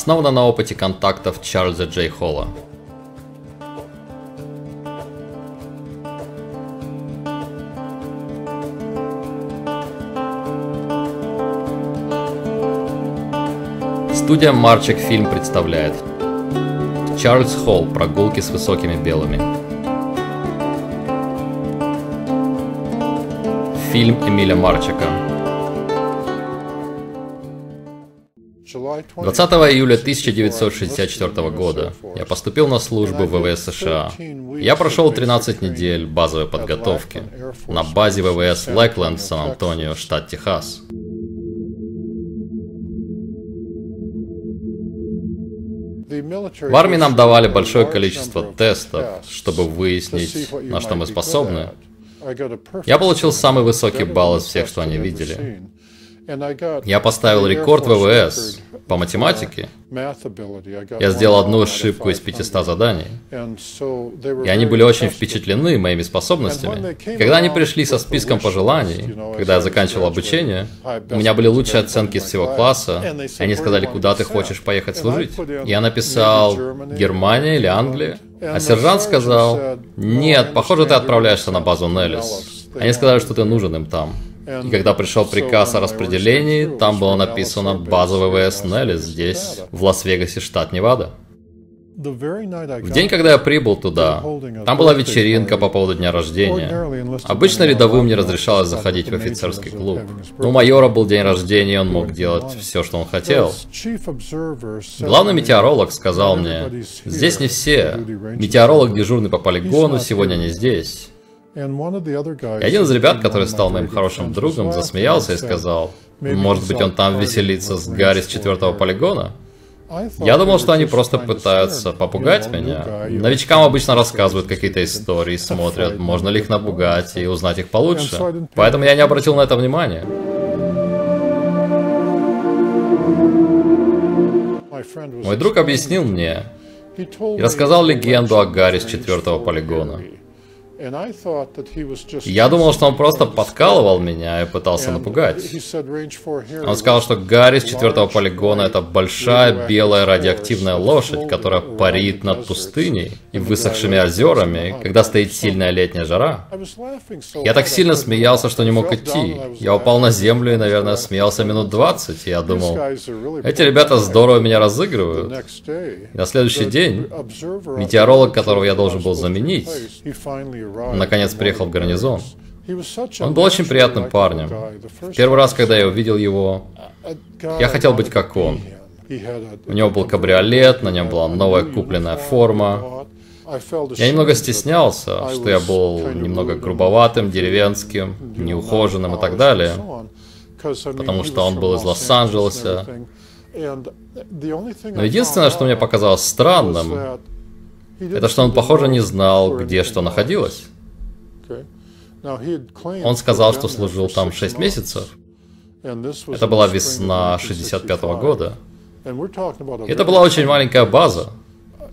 Основана на опыте контактов Чарльза Джей Холла. Студия Марчек Фильм представляет Чарльз Холл «Прогулки с высокими белыми». Фильм Эмиля Марчика. 20 июля 1964 года я поступил на службу в ВВС США. Я прошел 13 недель базовой подготовки на базе ВВС Лэкленд в Сан-Антонио, штат Техас. В армии нам давали большое количество тестов, чтобы выяснить, на что мы способны. Я получил самый высокий балл из всех, что они видели. Я поставил рекорд ВВС по математике. Я сделал одну ошибку из 500 заданий. И они были очень впечатлены моими способностями. Когда они пришли со списком пожеланий, когда я заканчивал обучение, у меня были лучшие оценки из всего класса, и они сказали, куда ты хочешь поехать служить. Я написал Германия или Англия. А сержант сказал, нет, похоже, ты отправляешься на базу Неллис. Они сказали, что ты нужен им там. И когда пришел приказ о распределении, там было написано «База ВВС Неллис» здесь, в Лас-Вегасе, штат Невада. В день, когда я прибыл туда, там была вечеринка по поводу дня рождения. Обычно рядовым не разрешалось заходить в офицерский клуб. Но у майора был день рождения, он мог делать все, что он хотел. Главный метеоролог сказал мне, здесь не все. Метеоролог дежурный по полигону, сегодня не здесь. И один из ребят, который стал моим хорошим другом, засмеялся и сказал, может быть он там веселится с Гарри с четвертого полигона? Я думал, что они просто пытаются попугать меня. Новичкам обычно рассказывают какие-то истории, смотрят, можно ли их напугать и узнать их получше. Поэтому я не обратил на это внимания. Мой друг объяснил мне и рассказал легенду о Гарри с четвертого полигона. Я думал, что он просто подкалывал меня и пытался напугать. Он сказал, что Гарри с четвертого полигона это большая белая радиоактивная лошадь, которая парит над пустыней и высохшими озерами, когда стоит сильная летняя жара. Я так сильно смеялся, что не мог идти. Я упал на землю и, наверное, смеялся минут 20. И я думал, эти ребята здорово меня разыгрывают. И на следующий день метеоролог, которого я должен был заменить, наконец приехал в гарнизон. Он был очень приятным парнем. Первый раз, когда я увидел его, я хотел быть как он. У него был кабриолет, на нем была новая купленная форма. Я немного стеснялся, что я был немного грубоватым, деревенским, неухоженным и так далее, потому что он был из Лос-Анджелеса. Но единственное, что мне показалось странным, это что он, похоже, не знал, где что находилось. Он сказал, что служил там 6 месяцев. Это была весна 65 -го года. Это была очень маленькая база.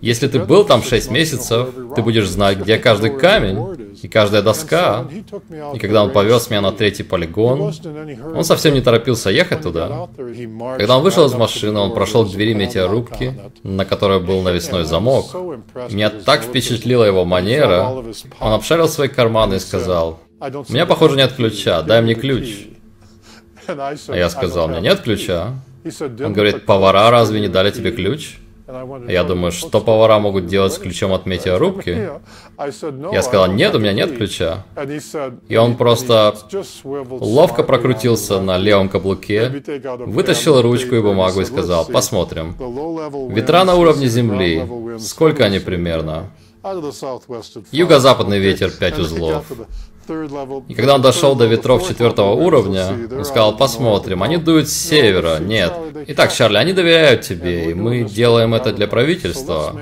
Если ты был там 6 месяцев, ты будешь знать, где каждый камень и каждая доска. И когда он повез меня на третий полигон, он совсем не торопился ехать туда. Когда он вышел из машины, он прошел к двери метеорубки, на которой был навесной замок. Меня так впечатлила его манера. Он обшарил свои карманы и сказал, «У меня, похоже, нет ключа, дай мне ключ». А я сказал, «У меня нет ключа». Он говорит, «Повара разве не дали тебе ключ?» Я думаю, что повара могут делать с ключом от метеорубки? Я сказал, нет, у меня нет ключа. И он просто ловко прокрутился на левом каблуке, вытащил ручку и бумагу и сказал, посмотрим. Ветра на уровне земли, сколько они примерно? Юго-западный ветер 5 узлов. И когда он дошел до ветров четвертого уровня, он сказал, посмотрим, они дуют с севера. Нет. Итак, Чарли, они доверяют тебе, и мы делаем это для правительства.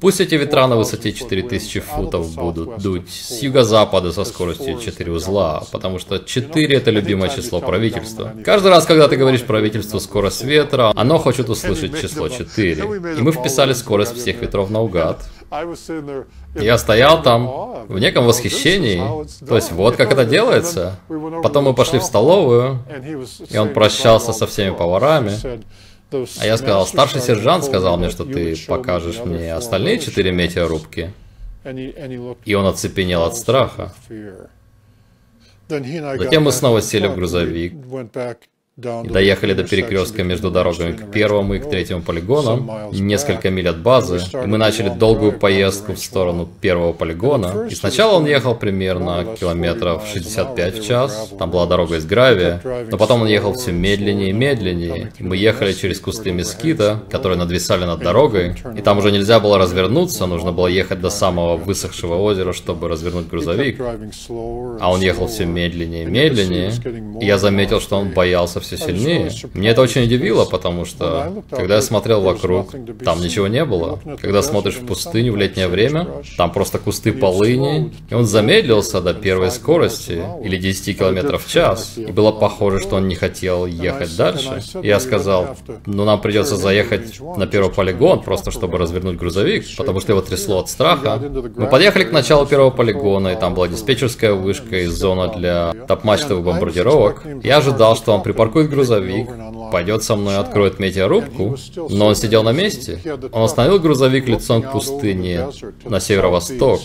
Пусть эти ветра на высоте 4000 футов будут дуть с юго-запада со скоростью 4 узла, потому что 4 это любимое число правительства. Каждый раз, когда ты говоришь правительству скорость ветра, оно хочет услышать число 4. И мы вписали скорость всех ветров наугад. Я стоял там в неком восхищении. То есть вот как это делается. Потом мы пошли в столовую, и он прощался со всеми поварами. А я сказал, старший сержант сказал мне, что ты покажешь мне остальные четыре метеорубки. И он оцепенел от страха. Затем мы снова сели в грузовик и доехали до перекрестка между дорогами к первому и к третьему полигонам, несколько миль от базы, и мы начали долгую поездку в сторону первого полигона. И сначала он ехал примерно километров 65 в час, там была дорога из гравия, но потом он ехал все медленнее и медленнее. И мы ехали через кусты мескита, которые надвисали над дорогой, и там уже нельзя было развернуться, нужно было ехать до самого высохшего озера, чтобы развернуть грузовик. А он ехал все медленнее и медленнее, и я заметил, что он боялся все сильнее. Мне это очень удивило, потому что, когда я смотрел вокруг, там ничего не было. Когда смотришь в пустыню в летнее время, там просто кусты полыни, и он замедлился до первой скорости, или 10 километров в час, и было похоже, что он не хотел ехать дальше. И я сказал, ну нам придется заехать на первый полигон, просто чтобы развернуть грузовик, потому что его трясло от страха. Мы подъехали к началу первого полигона, и там была диспетчерская вышка и зона для топ-мачтовых бомбардировок. Я ожидал, что он припаркует припаркует грузовик, пойдет со мной, откроет метеорубку, но он сидел на месте. Он остановил грузовик лицом к пустыне на северо-восток.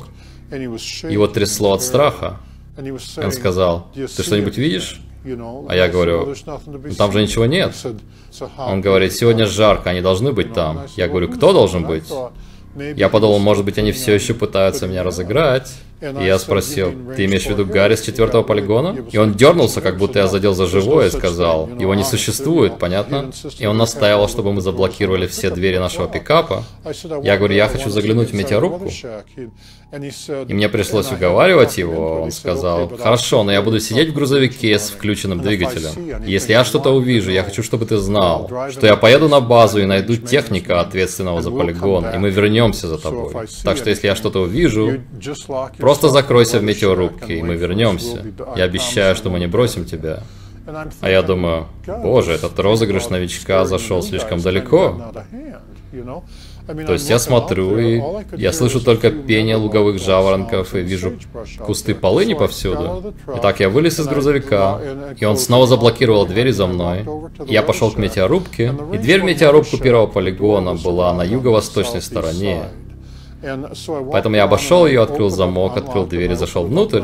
Его трясло от страха. Он сказал, ты что-нибудь видишь? А я говорю, ну, там же ничего нет. Он говорит, сегодня жарко, они должны быть там. Я говорю, кто должен быть? Я подумал, может быть, они все еще пытаются меня разыграть. Я спросил, ты имеешь в виду Гарри с четвертого полигона? И он дернулся, как будто я задел за живое, и сказал, его не существует, понятно? И он настаивал, чтобы мы заблокировали все двери нашего пикапа. Я говорю, я хочу заглянуть в метеорубку. И мне пришлось уговаривать его. Он сказал, хорошо, но я буду сидеть в грузовике с включенным двигателем. если я что-то увижу, я хочу, чтобы ты знал, что я поеду на базу и найду техника, ответственного за полигон, и мы вернемся за тобой. Так что если я что-то увижу, просто закройся в метеорубке, и мы вернемся. Я обещаю, что мы не бросим тебя. А я думаю, боже, этот розыгрыш новичка зашел слишком далеко. То есть я смотрю, и я слышу только пение луговых жаворонков и вижу кусты полыни повсюду. Итак, я вылез из грузовика, и он снова заблокировал двери за мной. Я пошел к метеорубке, и дверь в метеорубку первого полигона была на юго-восточной стороне. Поэтому я обошел ее, открыл замок, открыл дверь и зашел внутрь.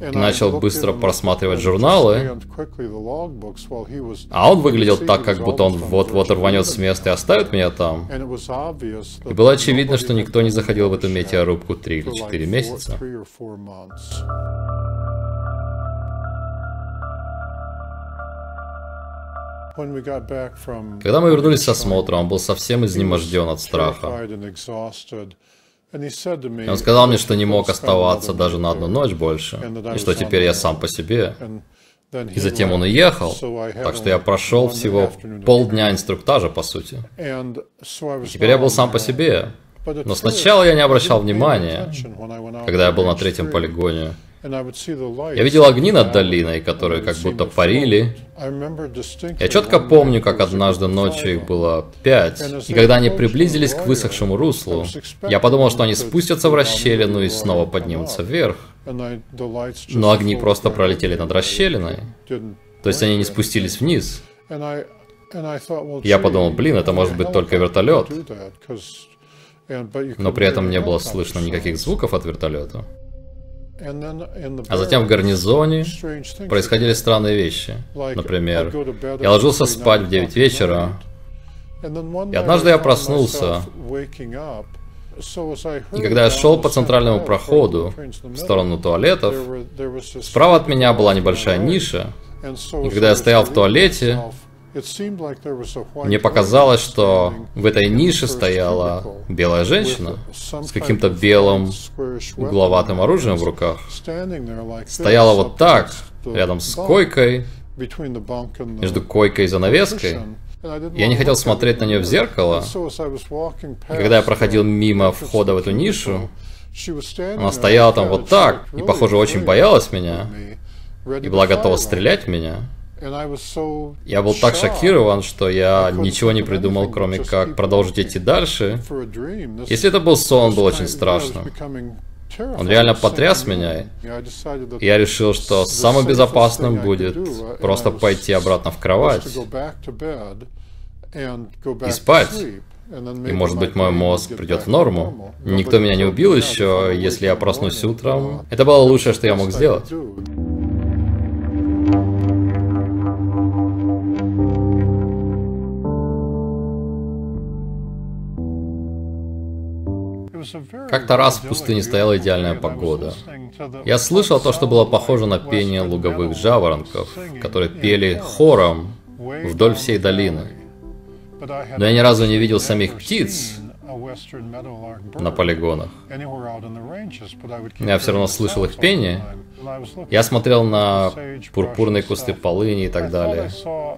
и начал быстро просматривать журналы, а он выглядел так, как будто он вот-вот рванет с места и оставит меня там. И было очевидно, что никто не заходил в эту метеорубку три или четыре месяца. Когда мы вернулись с осмотра, он был совсем изнеможден от страха. И он сказал мне, что не мог оставаться даже на одну ночь больше, и что теперь я сам по себе. И затем он уехал, так что я прошел всего полдня инструктажа, по сути. И теперь я был сам по себе. Но сначала я не обращал внимания, когда я был на третьем полигоне. Я видел огни над долиной, которые как будто парили. Я четко помню, как однажды ночью их было пять, и когда они приблизились к высохшему руслу, я подумал, что они спустятся в расщелину и снова поднимутся вверх. Но огни просто пролетели над расщелиной. То есть они не спустились вниз. Я подумал, блин, это может быть только вертолет. Но при этом не было слышно никаких звуков от вертолета. А затем в гарнизоне происходили странные вещи. Например, я ложился спать в 9 вечера, и однажды я проснулся, и когда я шел по центральному проходу в сторону туалетов, справа от меня была небольшая ниша, и когда я стоял в туалете, мне показалось, что в этой нише стояла белая женщина с каким-то белым угловатым оружием в руках. Стояла вот так, рядом с койкой, между койкой и занавеской. Я не хотел смотреть на нее в зеркало. И когда я проходил мимо входа в эту нишу, она стояла там вот так, и, похоже, очень боялась меня, и была готова стрелять в меня. Я был так шокирован, что я ничего не придумал, кроме как продолжить идти дальше. Если это был сон, он был очень страшным. Он реально потряс меня. И я решил, что самым безопасным будет просто пойти обратно в кровать и спать. И может быть мой мозг придет в норму. Никто меня не убил еще, если я проснусь утром. Это было лучшее, что я мог сделать. Как-то раз в пустыне стояла идеальная погода. Я слышал то, что было похоже на пение луговых жаворонков, которые пели хором вдоль всей долины. Но я ни разу не видел самих птиц на полигонах. Я все равно слышал их пение. Я смотрел на пурпурные кусты полыни и так далее.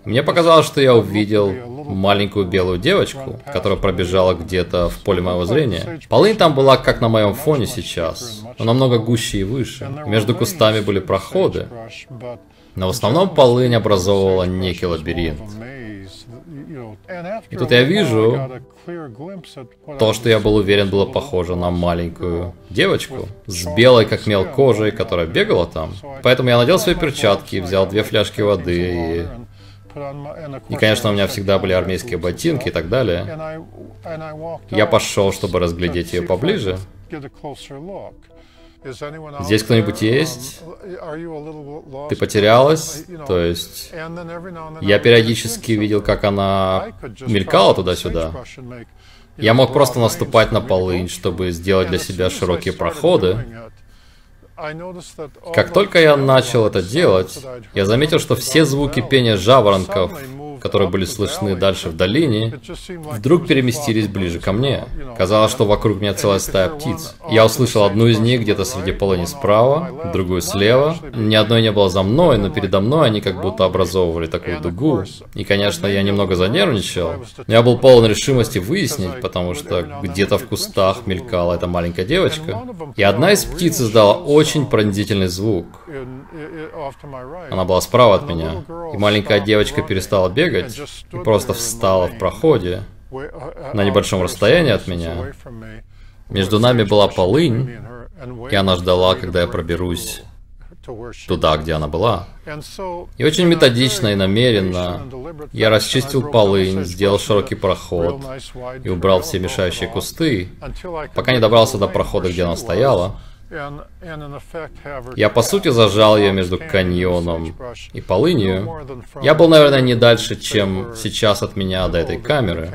Мне показалось, что я увидел маленькую белую девочку, которая пробежала где-то в поле моего зрения. Полынь там была как на моем фоне сейчас, но намного гуще и выше. Между кустами были проходы, но в основном полынь образовывала некий лабиринт. И тут я вижу то, что я был уверен было похоже на маленькую девочку с белой как мел кожей, которая бегала там. Поэтому я надел свои перчатки, взял две фляжки воды и... И, конечно, у меня всегда были армейские ботинки и так далее. Я пошел, чтобы разглядеть ее поближе. Здесь кто-нибудь есть? Ты потерялась? То есть я периодически видел, как она мелькала туда-сюда. Я мог просто наступать на полынь, чтобы сделать для себя широкие проходы. Как только я начал это делать, я заметил, что все звуки пения жаворонков которые были слышны дальше в долине, вдруг переместились ближе ко мне. Казалось, что вокруг меня целая стая птиц. Я услышал одну из них где-то среди полыни справа, другую слева. Ни одной не было за мной, но передо мной они как будто образовывали такую дугу. И, конечно, я немного занервничал, я был полон решимости выяснить, потому что где-то в кустах мелькала эта маленькая девочка. И одна из птиц издала очень пронзительный звук. Она была справа от меня, и маленькая девочка перестала бегать, бегать и просто встала в проходе на небольшом расстоянии от меня. Между нами была полынь, и она ждала, когда я проберусь туда, где она была. И очень методично и намеренно я расчистил полынь, сделал широкий проход и убрал все мешающие кусты, пока не добрался до прохода, где она стояла. Я, по сути, зажал ее между каньоном и полынью. Я был, наверное, не дальше, чем сейчас от меня до этой камеры.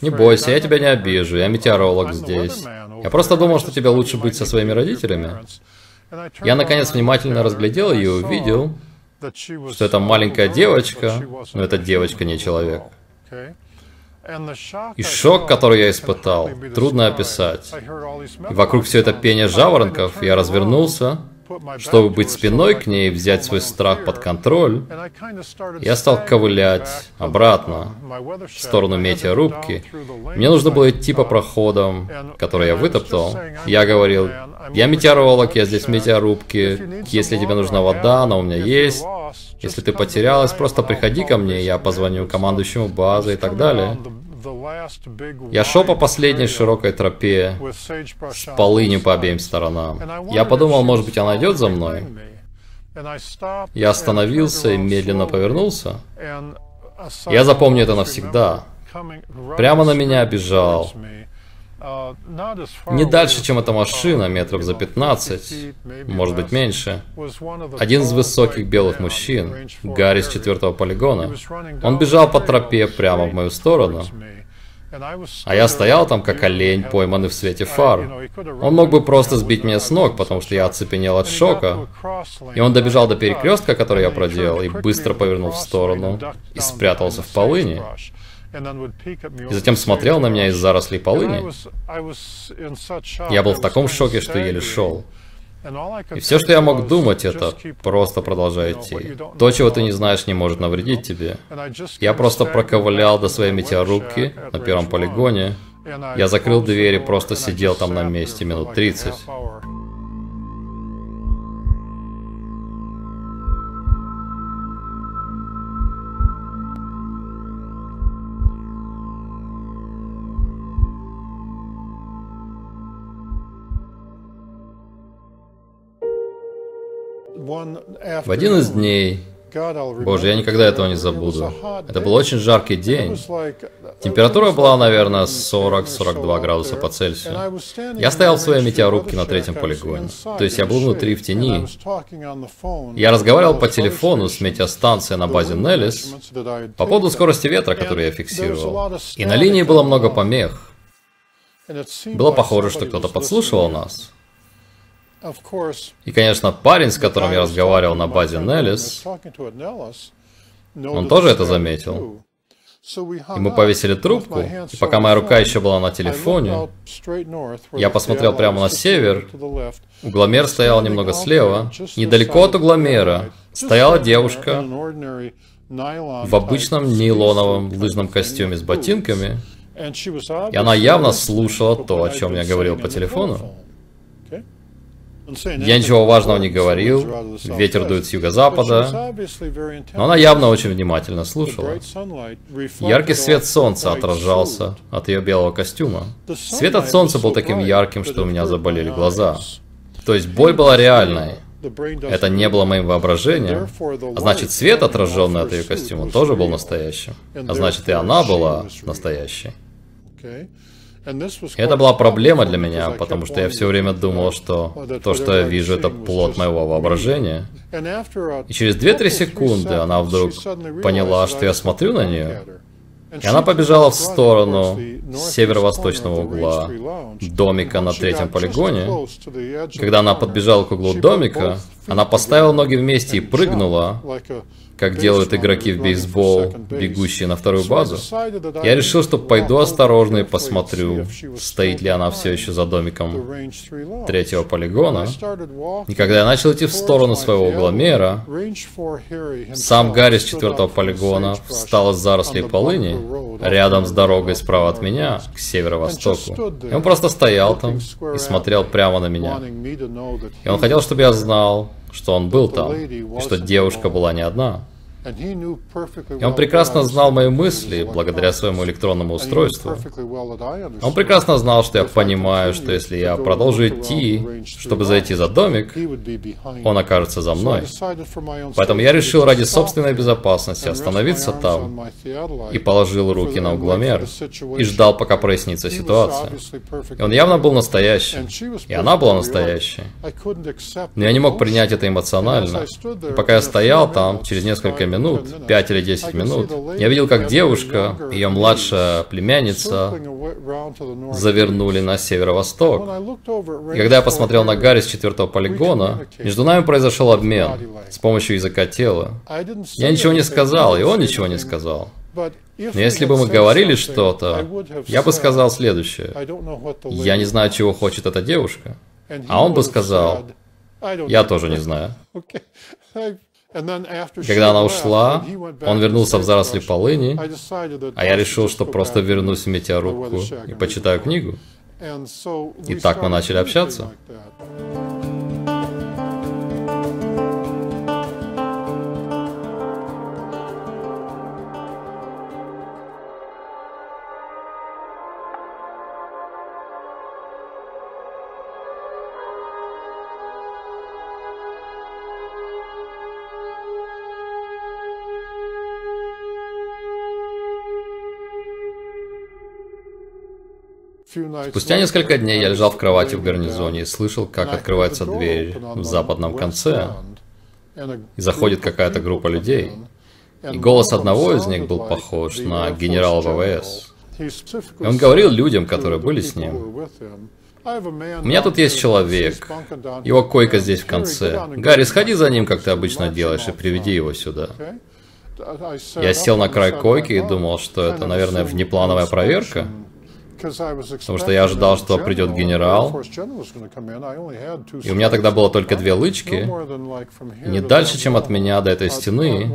Не бойся, я тебя не обижу, я метеоролог здесь. Я просто думал, что тебе лучше быть со своими родителями. Я, наконец, внимательно разглядел ее и увидел, что это маленькая девочка, но эта девочка не человек. И шок, который я испытал, трудно описать. И вокруг все это пение жаворонков, я развернулся, чтобы быть спиной к ней и взять свой страх под контроль, я стал ковылять обратно, в сторону метеорубки. Мне нужно было идти по проходам, которые я вытоптал. Я говорил, я метеоролог, я здесь в метеорубке, если тебе нужна вода, она у меня есть. Если ты потерялась, просто приходи ко мне, я позвоню командующему базы и так далее. Я шел по последней широкой тропе с полынью по обеим сторонам. Я подумал, может быть, она идет за мной. Я остановился и медленно повернулся. Я запомню это навсегда. Прямо на меня бежал. Не дальше, чем эта машина, метров за 15, может быть меньше. Один из высоких белых мужчин, Гарри с четвертого полигона. Он бежал по тропе прямо в мою сторону. А я стоял там, как олень, пойманный в свете фар. Он мог бы просто сбить меня с ног, потому что я оцепенел от шока. И он добежал до перекрестка, который я проделал, и быстро повернул в сторону и спрятался в полыни. И затем смотрел на меня из зарослей полыни. Я был в таком шоке, что еле шел. И все, что я мог думать, это просто продолжай идти. То, чего ты не знаешь, не может навредить тебе. Я просто проковылял до своей метеорубки на первом полигоне. Я закрыл дверь и просто сидел там на месте минут 30. В один из дней Боже, я никогда этого не забуду. Это был очень жаркий день. Температура была, наверное, 40-42 градуса по Цельсию. Я стоял в своей метеорубке на третьем полигоне. То есть я был внутри в тени. Я разговаривал по телефону с метеостанцией на базе Неллис по поводу скорости ветра, который я фиксировал. И на линии было много помех. Было похоже, что кто-то подслушивал нас. И, конечно, парень, с которым я разговаривал на базе Неллис, он тоже это заметил. И мы повесили трубку, и пока моя рука еще была на телефоне, я посмотрел прямо на север, угломер стоял немного слева, недалеко от угломера стояла девушка в обычном нейлоновом лыжном костюме с ботинками, и она явно слушала то, о чем я говорил по телефону. Я ничего важного не говорил, ветер дует с юго-запада, но она явно очень внимательно слушала. Яркий свет солнца отражался от ее белого костюма. Свет от солнца был таким ярким, что у меня заболели глаза. То есть боль была реальной. Это не было моим воображением, а значит свет, отраженный от ее костюма, тоже был настоящим. А значит и она была настоящей. Это была проблема для меня, потому что я все время думал, что то, что я вижу, это плод моего воображения. И через 2-3 секунды она вдруг поняла, что я смотрю на нее, и она побежала в сторону северо-восточного угла домика на третьем полигоне. Когда она подбежала к углу домика, она поставила ноги вместе и прыгнула, как делают игроки в бейсбол, бегущие на вторую базу, я решил, что пойду осторожно и посмотрю, стоит ли она все еще за домиком третьего полигона. И когда я начал идти в сторону своего угломера, сам Гарри с четвертого полигона встал из зарослей полыни рядом с дорогой справа от меня, к северо-востоку. И он просто стоял там и смотрел прямо на меня. И он хотел, чтобы я знал, что он был там, и что девушка была не одна. И он прекрасно знал мои мысли благодаря своему электронному устройству. Он прекрасно знал, что я понимаю, что если я продолжу идти, чтобы зайти за домик, он окажется за мной. Поэтому я решил ради собственной безопасности остановиться там и положил руки на угломер и ждал, пока прояснится ситуация. И он явно был настоящим, и она была настоящей. Но я не мог принять это эмоционально. И пока я стоял там, через несколько минут, минут, 5 или 10 минут, я видел, как девушка, ее младшая племянница, завернули на северо-восток. И когда я посмотрел на Гарри с четвертого полигона, между нами произошел обмен с помощью языка тела. Я ничего не сказал, и он ничего не сказал. Но если бы мы говорили что-то, я бы сказал следующее. Я не знаю, чего хочет эта девушка. А он бы сказал, я тоже не знаю. Когда она ушла, он вернулся в заросли полыни, а я решил, что просто вернусь в метеорубку и почитаю книгу. И так мы начали общаться. Спустя несколько дней я лежал в кровати в гарнизоне и слышал, как открывается дверь в западном конце, и заходит какая-то группа людей. И голос одного из них был похож на генерала ВВС. И он говорил людям, которые были с ним, у меня тут есть человек. Его койка здесь в конце. Гарри, сходи за ним, как ты обычно делаешь, и приведи его сюда. Я сел на край койки и думал, что это, наверное, внеплановая проверка. Потому что я ожидал, что придет генерал, и у меня тогда было только две лычки, и не дальше, чем от меня до этой стены,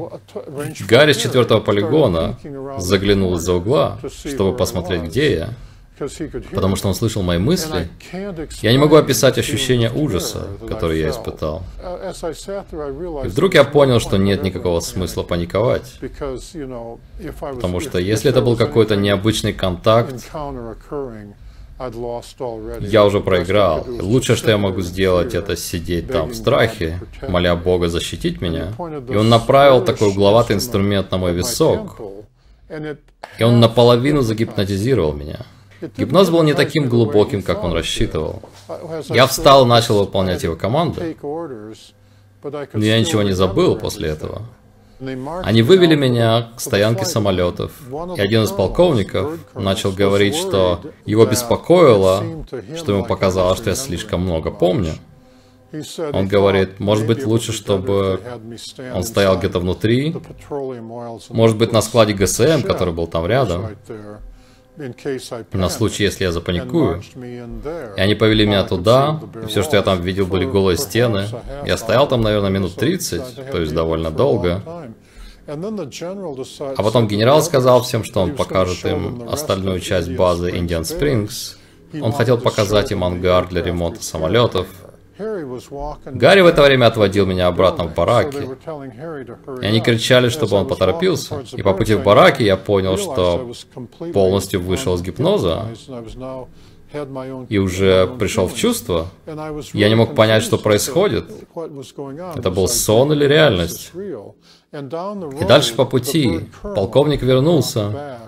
Гарри с четвертого полигона заглянул из-за угла, чтобы посмотреть, где я потому что он слышал мои мысли. Я не могу описать ощущение ужаса, которое я испытал. И вдруг я понял, что нет никакого смысла паниковать. Потому что если это был какой-то необычный контакт, Я уже проиграл. Лучшее, что я могу сделать, это сидеть там в страхе, моля Бога защитить меня. И он направил такой угловатый инструмент на мой висок, и он наполовину загипнотизировал меня. Гипноз был не таким глубоким, как он рассчитывал. Я встал начал выполнять его команды. Но я ничего не забыл после этого. Они вывели меня к стоянке самолетов, и один из полковников начал говорить, что его беспокоило, что ему показалось, что я слишком много помню. Он говорит, может быть лучше, чтобы он стоял где-то внутри, может быть на складе ГСМ, который был там рядом, на случай, если я запаникую. И они повели меня туда, и все, что я там видел, были голые стены. Я стоял там, наверное, минут 30, то есть довольно долго. А потом генерал сказал всем, что он покажет им остальную часть базы Indian Springs. Он хотел показать им ангар для ремонта самолетов. Гарри в это время отводил меня обратно в бараки. И они кричали, чтобы он поторопился. И по пути в бараки я понял, что полностью вышел из гипноза и уже пришел в чувство. Я не мог понять, что происходит. Это был сон или реальность. И дальше по пути полковник вернулся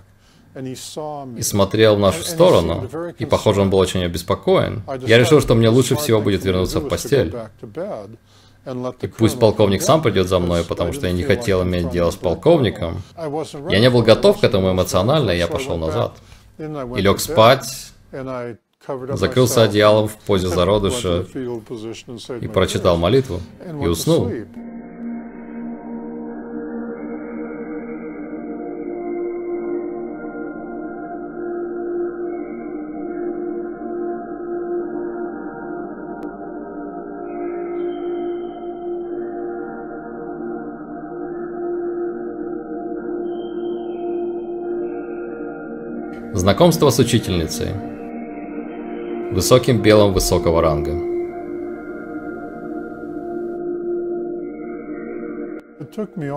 и смотрел в нашу сторону, и, похоже, он был очень обеспокоен. Я решил, что мне лучше всего будет вернуться в постель. И пусть полковник сам придет за мной, потому что я не хотел иметь дело с полковником. Я не был готов к этому эмоционально, и я пошел назад. И лег спать, закрылся одеялом в позе зародыша и прочитал молитву, и уснул. Знакомство с учительницей. Высоким белым высокого ранга.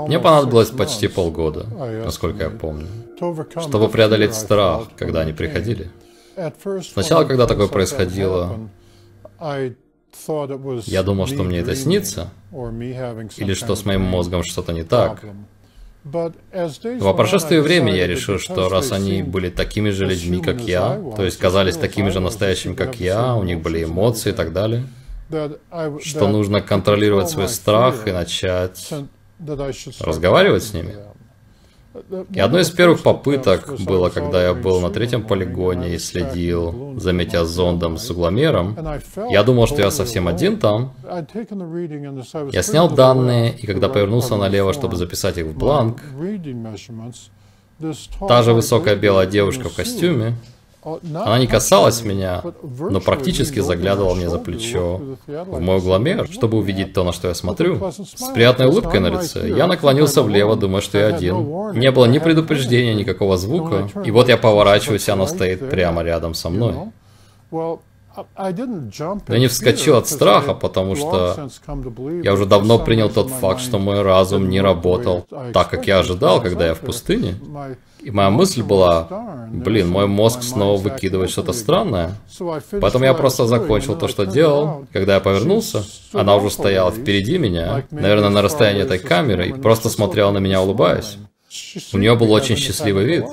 Мне понадобилось почти полгода, насколько я помню, чтобы преодолеть страх, когда они приходили. Сначала, когда такое происходило, я думал, что мне это снится, или что с моим мозгом что-то не так. По прошествии времени я решил, что раз они были такими же людьми, как я, то есть казались такими же настоящими, как я, у них были эмоции и так далее, что нужно контролировать свой страх и начать разговаривать с ними. И одной из первых попыток было, когда я был на третьем полигоне и следил за метеозондом с угломером. Я думал, что я совсем один там. Я снял данные, и когда повернулся налево, чтобы записать их в бланк, та же высокая белая девушка в костюме она не касалась меня, но практически заглядывала мне за плечо в мой угломер, чтобы увидеть то, на что я смотрю. С приятной улыбкой на лице я наклонился влево, думая, что я один. Не было ни предупреждения, никакого звука. И вот я поворачиваюсь, и она стоит прямо рядом со мной. Я не вскочил от страха, потому что я уже давно принял тот факт, что мой разум не работал так, как я ожидал, когда я в пустыне. И моя мысль была, блин, мой мозг снова выкидывает что-то странное. Поэтому я просто закончил то, что делал. Когда я повернулся, она уже стояла впереди меня, наверное, на расстоянии этой камеры, и просто смотрела на меня, улыбаясь. У нее был очень счастливый вид.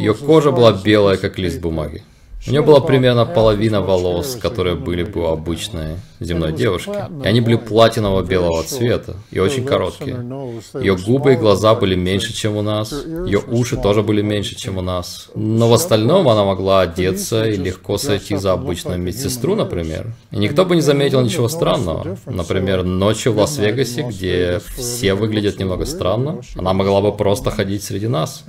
Ее кожа была белая, как лист бумаги. У нее была примерно половина волос, которые были бы у обычной земной девушки. И они были платинового белого цвета и очень короткие. Ее губы и глаза были меньше, чем у нас. Ее уши тоже были меньше, чем у нас. Но в остальном она могла одеться и легко сойти за обычную медсестру, например. И никто бы не заметил ничего странного. Например, ночью в Лас-Вегасе, где все выглядят немного странно, она могла бы просто ходить среди нас.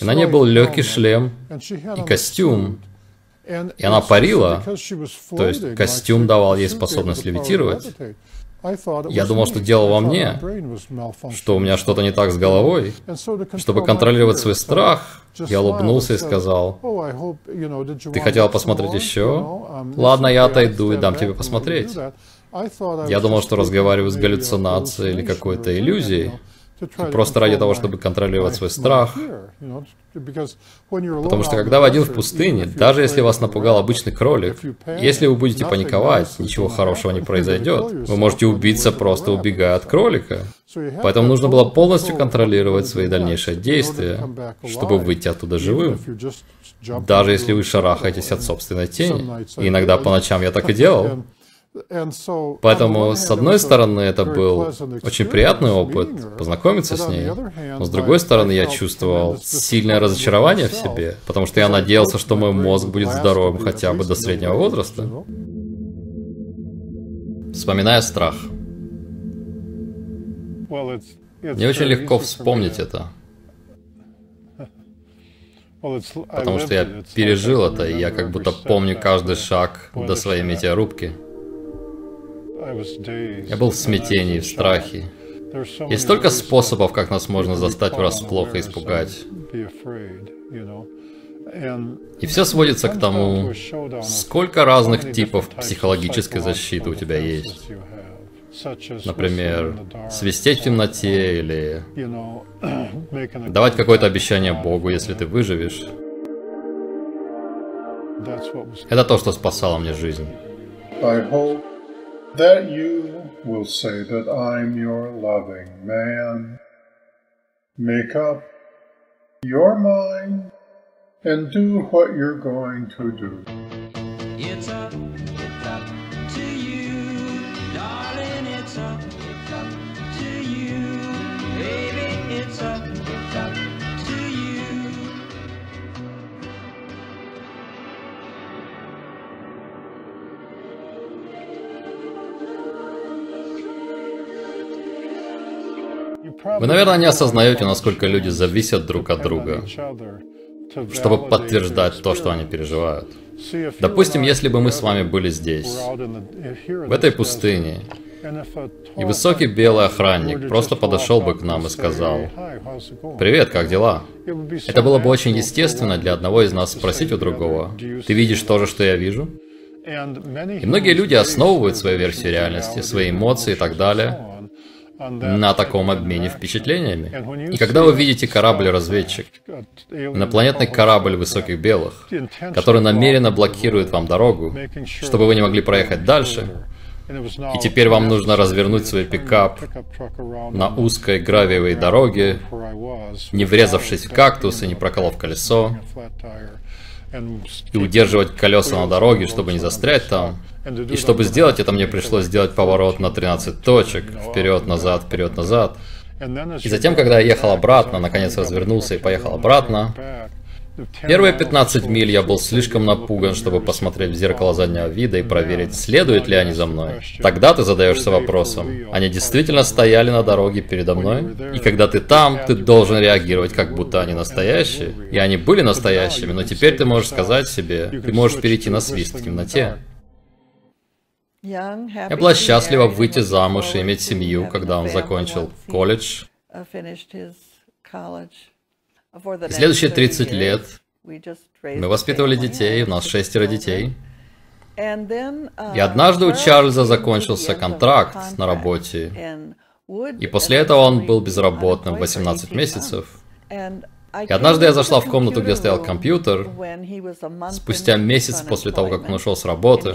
И на ней был легкий шлем и костюм. И она парила, то есть костюм давал ей способность левитировать. Я думал, что дело во мне, что у меня что-то не так с головой. Чтобы контролировать свой страх, я улыбнулся и сказал, «Ты хотела посмотреть еще? Ладно, я отойду и дам тебе посмотреть». Я думал, что разговариваю с галлюцинацией или какой-то иллюзией. Просто ради того, чтобы контролировать свой страх. Потому что когда вы один в пустыне, даже если вас напугал обычный кролик, если вы будете паниковать, ничего хорошего не произойдет. Вы можете убиться, просто убегая от кролика. Поэтому нужно было полностью контролировать свои дальнейшие действия, чтобы выйти оттуда живым. Даже если вы шарахаетесь от собственной тени. И иногда по ночам я так и делал. Поэтому, с одной стороны, это был очень приятный опыт, познакомиться с ней, но с другой стороны, я чувствовал сильное разочарование в себе, потому что я надеялся, что мой мозг будет здоровым хотя бы до среднего возраста. Вспоминая страх. Не очень легко вспомнить это, потому что я пережил это, и я как будто помню каждый шаг до своей метеорубки. Я был в смятении, в страхе. Есть столько способов, как нас можно застать врасплох и испугать. И все сводится к тому, сколько разных типов психологической защиты у тебя есть. Например, свистеть в темноте или давать какое-то обещание Богу, если ты выживешь. Это то, что спасало мне жизнь. That you will say that I'm your loving man. Make up your mind and do what you're going to do. It's up, it's up to you, darling, it's up, it's up to you, baby, it's up, Вы, наверное, не осознаете, насколько люди зависят друг от друга, чтобы подтверждать то, что они переживают. Допустим, если бы мы с вами были здесь, в этой пустыне, и высокий белый охранник просто подошел бы к нам и сказал, «Привет, как дела?» Это было бы очень естественно для одного из нас спросить у другого, «Ты видишь то же, что я вижу?» И многие люди основывают свою версию реальности, свои эмоции и так далее на таком обмене впечатлениями. И когда вы видите корабль-разведчик, инопланетный корабль высоких белых, который намеренно блокирует вам дорогу, чтобы вы не могли проехать дальше, и теперь вам нужно развернуть свой пикап на узкой гравиевой дороге, не врезавшись в кактус и не проколов колесо, и удерживать колеса на дороге, чтобы не застрять там. И чтобы сделать это, мне пришлось сделать поворот на 13 точек, вперед, назад, вперед, назад. И затем, когда я ехал обратно, наконец развернулся и поехал обратно, Первые 15 миль я был слишком напуган, чтобы посмотреть в зеркало заднего вида и проверить, следуют ли они за мной. Тогда ты задаешься вопросом, они действительно стояли на дороге передо мной? И когда ты там, ты должен реагировать, как будто они настоящие. И они были настоящими, но теперь ты можешь сказать себе, ты можешь перейти на свист в темноте. Я была счастлива выйти замуж и иметь семью, когда он закончил колледж. Следующие 30 лет мы воспитывали детей, у нас шестеро детей. И однажды у Чарльза закончился контракт на работе, и после этого он был безработным 18 месяцев. И однажды я зашла в комнату, где стоял компьютер, спустя месяц после того, как он ушел с работы,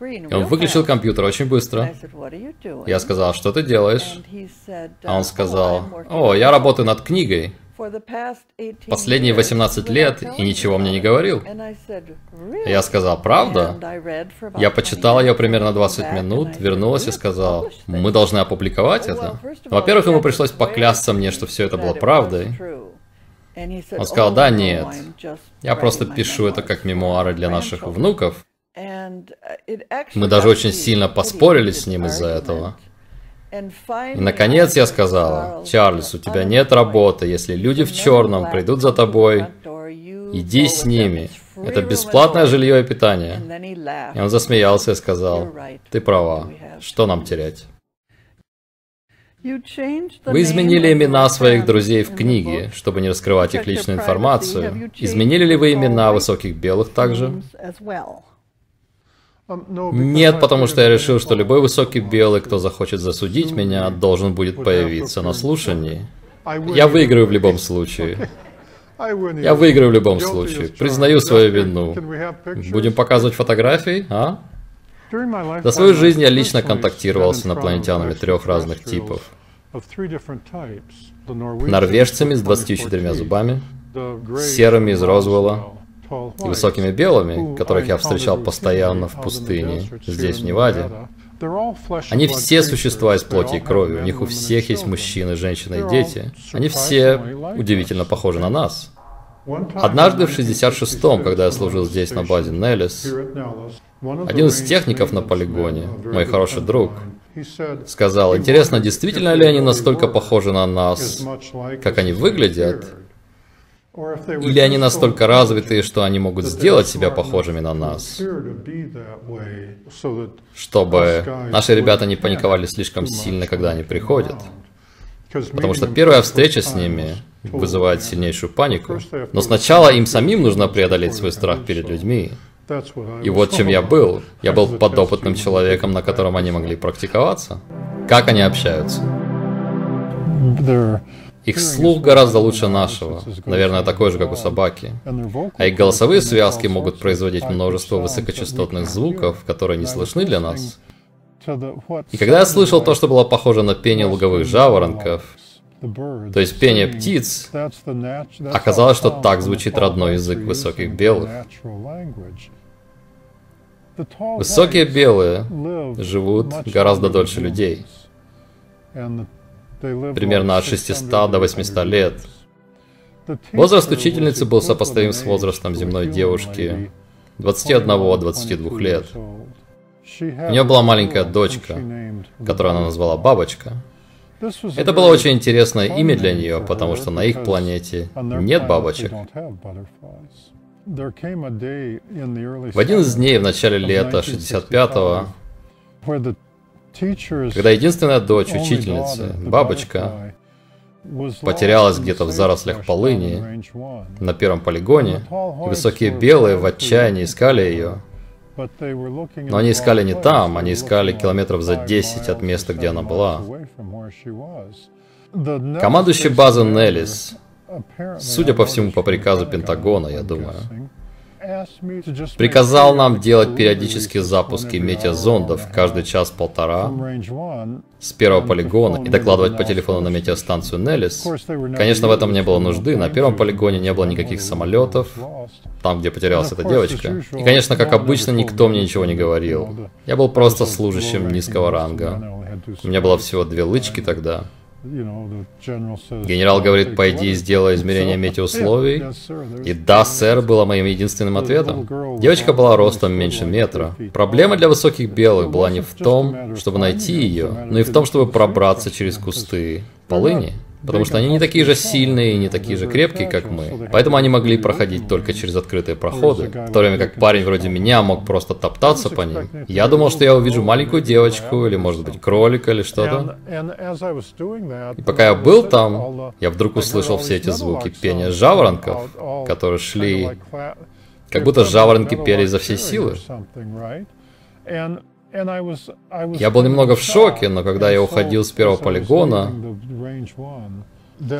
и он выключил компьютер очень быстро. Я сказал, что ты делаешь? А он сказал, о, я работаю над книгой. Последние 18 лет и ничего мне не говорил. Я сказал, правда? Я почитал ее примерно 20 минут, вернулась и сказал, мы должны опубликовать это. Во-первых, ему пришлось поклясться мне, что все это было правдой. Он сказал, да, нет, я просто пишу это как мемуары для наших внуков. Мы даже очень сильно поспорили с ним из-за этого. И наконец я сказала, Чарльз, у тебя нет работы, если люди в черном придут за тобой, иди с ними. Это бесплатное жилье и питание. И он засмеялся и сказал, ты права, что нам терять? Вы изменили имена своих друзей в книге, чтобы не раскрывать их личную информацию. Изменили ли вы имена высоких белых также? Um, Нет, потому что я решил, что любой высокий белый, кто захочет засудить меня, должен будет появиться на слушании. Я выиграю в любом случае. Я выиграю в любом случае. Признаю свою вину. Будем показывать фотографии, а? За свою жизнь я лично контактировал с инопланетянами трех разных типов. Норвежцами с 24 зубами, серыми из Розуэлла и высокими белыми, которых я встречал постоянно в пустыне, здесь, в Неваде. Они все существа из плоти и крови, у них у всех есть мужчины, женщины и дети. Они все удивительно похожи на нас. Однажды в 66-м, когда я служил здесь на базе Неллис, один из техников на полигоне, мой хороший друг, сказал, интересно, действительно ли они настолько похожи на нас, как они выглядят, или они настолько развитые, что они могут сделать себя похожими на нас, чтобы наши ребята не паниковали слишком сильно, когда они приходят. Потому что первая встреча с ними вызывает сильнейшую панику. Но сначала им самим нужно преодолеть свой страх перед людьми. И вот чем я был. Я был подопытным человеком, на котором они могли практиковаться. Как они общаются? Их слух гораздо лучше нашего, наверное, такой же, как у собаки. А их голосовые связки могут производить множество высокочастотных звуков, которые не слышны для нас. И когда я слышал то, что было похоже на пение луговых жаворонков, то есть пение птиц, оказалось, что так звучит родной язык высоких белых. Высокие белые живут гораздо дольше людей примерно от 600 до 800 лет. Возраст учительницы был сопоставим с возрастом земной девушки 21-22 лет. У нее была маленькая дочка, которую она назвала Бабочка. Это было очень интересное имя для нее, потому что на их планете нет бабочек. В один из дней в начале лета 65-го когда единственная дочь учительницы, бабочка, потерялась где-то в зарослях полыни на первом полигоне, и высокие белые в отчаянии искали ее. Но они искали не там, они искали километров за 10 от места, где она была. Командующий базы Неллис, судя по всему, по приказу Пентагона, я думаю, приказал нам делать периодические запуски метеозондов каждый час-полтора с первого полигона и докладывать по телефону на метеостанцию Неллис. Конечно, в этом не было нужды. На первом полигоне не было никаких самолетов, там, где потерялась эта девочка. И, конечно, как обычно, никто мне ничего не говорил. Я был просто служащим низкого ранга. У меня было всего две лычки тогда. Генерал говорит, пойди и сделай измерение метеоусловий. И да, сэр, было моим единственным ответом. Девочка была ростом меньше метра. Проблема для высоких белых была не в том, чтобы найти ее, но и в том, чтобы пробраться через кусты полыни. Потому что они не такие же сильные и не такие же крепкие, как мы. Поэтому они могли проходить только через открытые проходы. В то время как парень вроде меня мог просто топтаться по ним. Я думал, что я увижу маленькую девочку, или может быть кролика, или что-то. И пока я был там, я вдруг услышал все эти звуки пения жаворонков, которые шли... Как будто жаворонки пели изо всей силы. Я был немного в шоке, но когда я уходил с первого полигона,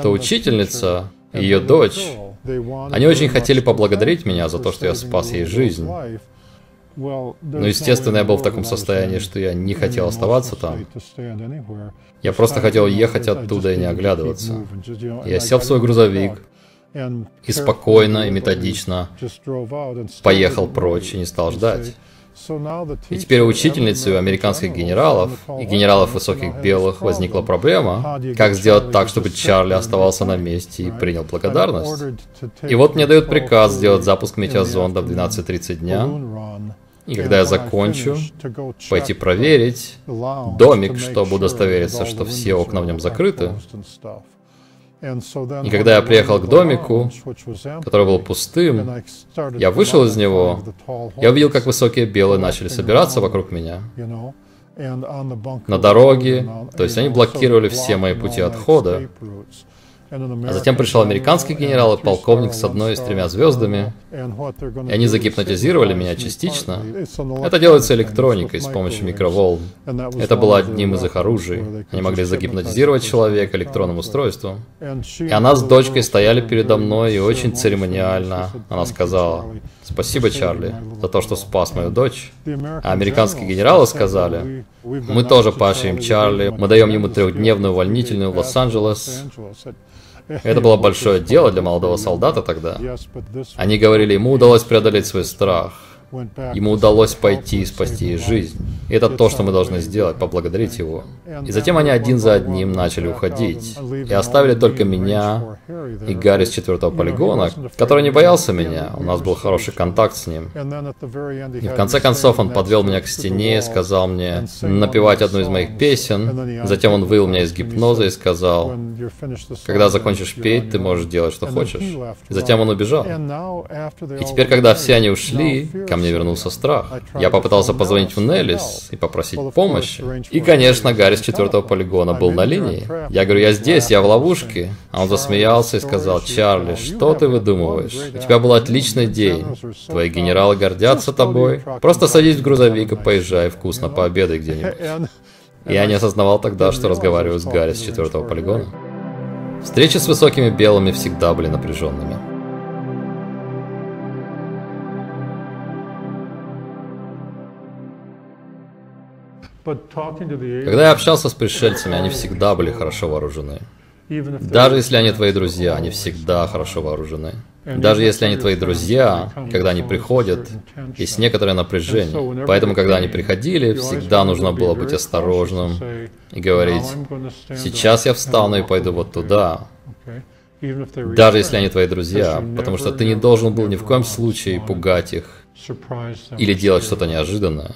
то учительница и ее дочь, они очень хотели поблагодарить меня за то, что я спас ей жизнь. Но, естественно, я был в таком состоянии, что я не хотел оставаться там. Я просто хотел ехать оттуда и не оглядываться. Я сел в свой грузовик и спокойно и методично поехал прочь и не стал ждать. И теперь у учительницы, у американских генералов и генералов высоких белых возникла проблема, как сделать так, чтобы Чарли оставался на месте и принял благодарность. И вот мне дают приказ сделать запуск метеозонда в 12.30 дня, и когда я закончу, пойти проверить домик, чтобы удостовериться, что все окна в нем закрыты. И когда я приехал к домику, который был пустым, я вышел из него, я увидел, как высокие белые начали собираться вокруг меня. На дороге, то есть они блокировали все мои пути отхода. А затем пришел американский генерал и полковник с одной и тремя звездами, и они загипнотизировали меня частично. Это делается электроникой с помощью микроволн. Это было одним из их оружий. Они могли загипнотизировать человека электронным устройством. И она с дочкой стояли передо мной и очень церемониально она сказала, «Спасибо, Чарли, за то, что спас мою дочь». А американские генералы сказали, «Мы тоже поощрим Чарли, мы даем ему трехдневную увольнительную в Лос-Анджелес». Это было большое дело для молодого солдата тогда. Они говорили, ему удалось преодолеть свой страх. Ему удалось пойти и спасти ей жизнь. И это то, что мы должны сделать, поблагодарить его. И затем они один за одним начали уходить. И оставили только меня и Гарри с четвертого полигона, который не боялся меня. У нас был хороший контакт с ним. И в конце концов он подвел меня к стене сказал мне напевать одну из моих песен. Затем он вывел меня из гипноза и сказал, когда закончишь петь, ты можешь делать, что хочешь. И затем он убежал. И теперь, когда все они ушли, ко мне вернулся страх. Я попытался позвонить в Неллис и попросить помощи. И, конечно, Гарри с четвертого полигона был на линии. Я говорю, я здесь, я в ловушке. А он засмеялся и сказал, Чарли, что ты выдумываешь? У тебя был отличный день. Твои генералы гордятся тобой. Просто садись в грузовик и поезжай вкусно пообедай где-нибудь. Я не осознавал тогда, что разговариваю с Гарри с четвертого полигона. Встречи с высокими белыми всегда были напряженными. Когда я общался с пришельцами, они всегда были хорошо вооружены. Даже если они твои друзья, они всегда хорошо вооружены. Даже если они твои друзья, когда они приходят, есть некоторое напряжение. Поэтому, когда они приходили, всегда нужно было быть осторожным и говорить, сейчас я встану и пойду вот туда. Даже если они твои друзья, потому что ты не должен был ни в коем случае пугать их или делать что-то неожиданное.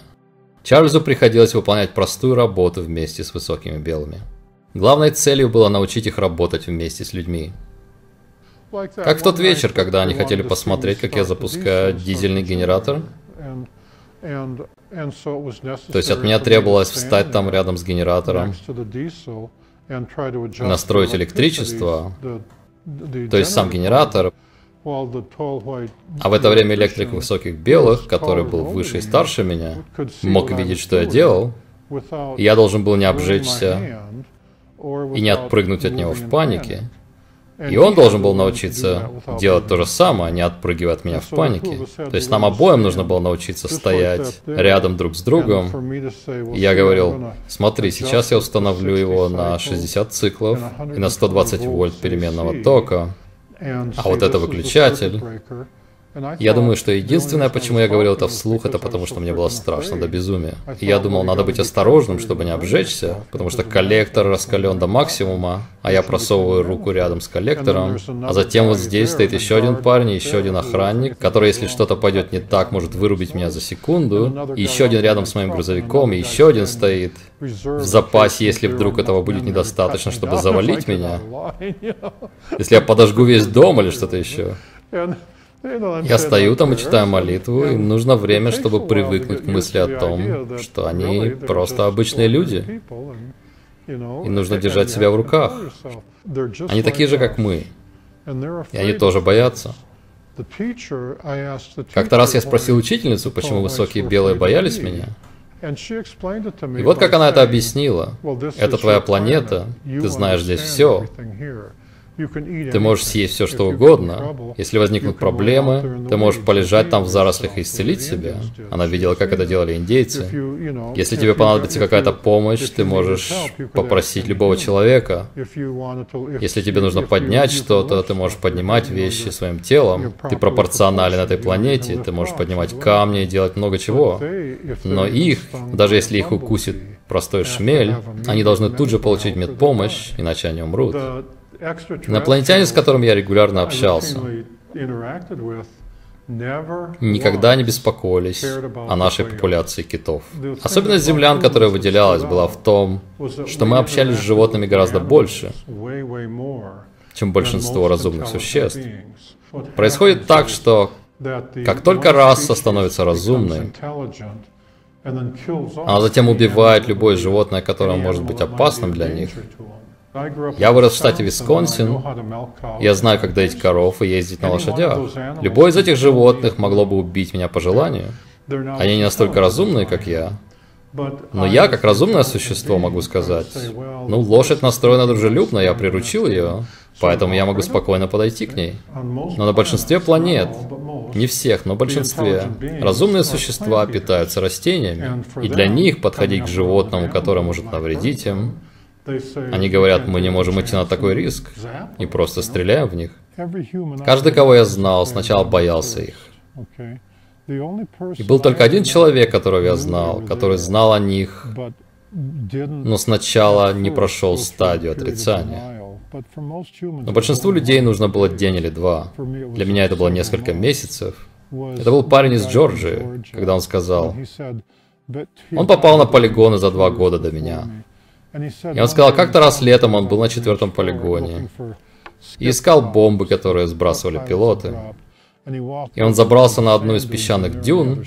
Чарльзу приходилось выполнять простую работу вместе с высокими белыми. Главной целью было научить их работать вместе с людьми. Как в тот вечер, когда они хотели посмотреть, как я запускаю дизельный генератор. То есть от меня требовалось встать там рядом с генератором, настроить электричество, то есть сам генератор, а в это время электрик высоких белых, который был выше и старше меня, мог видеть, что я делал, и я должен был не обжечься и не отпрыгнуть от него в панике. И он должен был научиться делать то же самое, а не отпрыгивать от меня в панике. То есть нам обоим нужно было научиться стоять рядом друг с другом. И я говорил, смотри, сейчас я установлю его на 60 циклов и на 120 вольт переменного тока. А вот это выключатель. Я думаю, что единственное, почему я говорил это вслух, это потому, что мне было страшно до безумия. Я думал, надо быть осторожным, чтобы не обжечься, потому что коллектор раскален до максимума, а я просовываю руку рядом с коллектором, а затем вот здесь стоит еще один парень и еще один охранник, который, если что-то пойдет не так, может вырубить меня за секунду, и еще один рядом с моим грузовиком, и еще один стоит в запасе, если вдруг этого будет недостаточно, чтобы завалить меня. Если я подожгу весь дом или что-то еще. Я стою там и читаю молитву, и нужно время, чтобы привыкнуть к мысли о том, что они просто обычные люди. И нужно держать себя в руках. Они такие же, как мы. И они тоже боятся. Как-то раз я спросил учительницу, почему высокие белые боялись меня. И вот как она это объяснила. Это твоя планета, ты знаешь здесь все. Ты можешь съесть все, что угодно. Если возникнут проблемы, ты можешь полежать там в зарослях и исцелить себя. Она видела, как это делали индейцы. Если тебе понадобится какая-то помощь, ты можешь попросить любого человека. Если тебе нужно поднять что-то, ты можешь поднимать вещи своим телом. Ты пропорционален этой планете, ты можешь поднимать камни и делать много чего. Но их, даже если их укусит простой шмель, они должны тут же получить медпомощь, иначе они умрут. Инопланетяне, с которым я регулярно общался, никогда не беспокоились о нашей популяции китов. Особенность землян, которая выделялась, была в том, что мы общались с животными гораздо больше, чем большинство разумных существ. Происходит так, что как только раса становится разумной, она затем убивает любое животное, которое может быть опасным для них, Я вырос в штате Висконсин. Я знаю, как доить коров и ездить на лошадях. Любой из этих животных могло бы убить меня по желанию. Они не настолько разумные, как я. Но я, как разумное существо, могу сказать, ну, лошадь настроена дружелюбно, я приручил ее, поэтому я могу спокойно подойти к ней. Но на большинстве планет, не всех, но большинстве, разумные существа питаются растениями, и для них подходить к животному, которое может навредить им, они говорят, мы не можем идти на такой риск, и просто стреляем в них. Каждый, кого я знал, сначала боялся их. И был только один человек, которого я знал, который знал о них, но сначала не прошел стадию отрицания. Но большинству людей нужно было день или два. Для меня это было несколько месяцев. Это был парень из Джорджии, когда он сказал, он попал на полигоны за два года до меня. И он сказал, как-то раз летом он был на четвертом полигоне. и искал бомбы, которые сбрасывали пилоты. И он забрался на одну из песчаных дюн,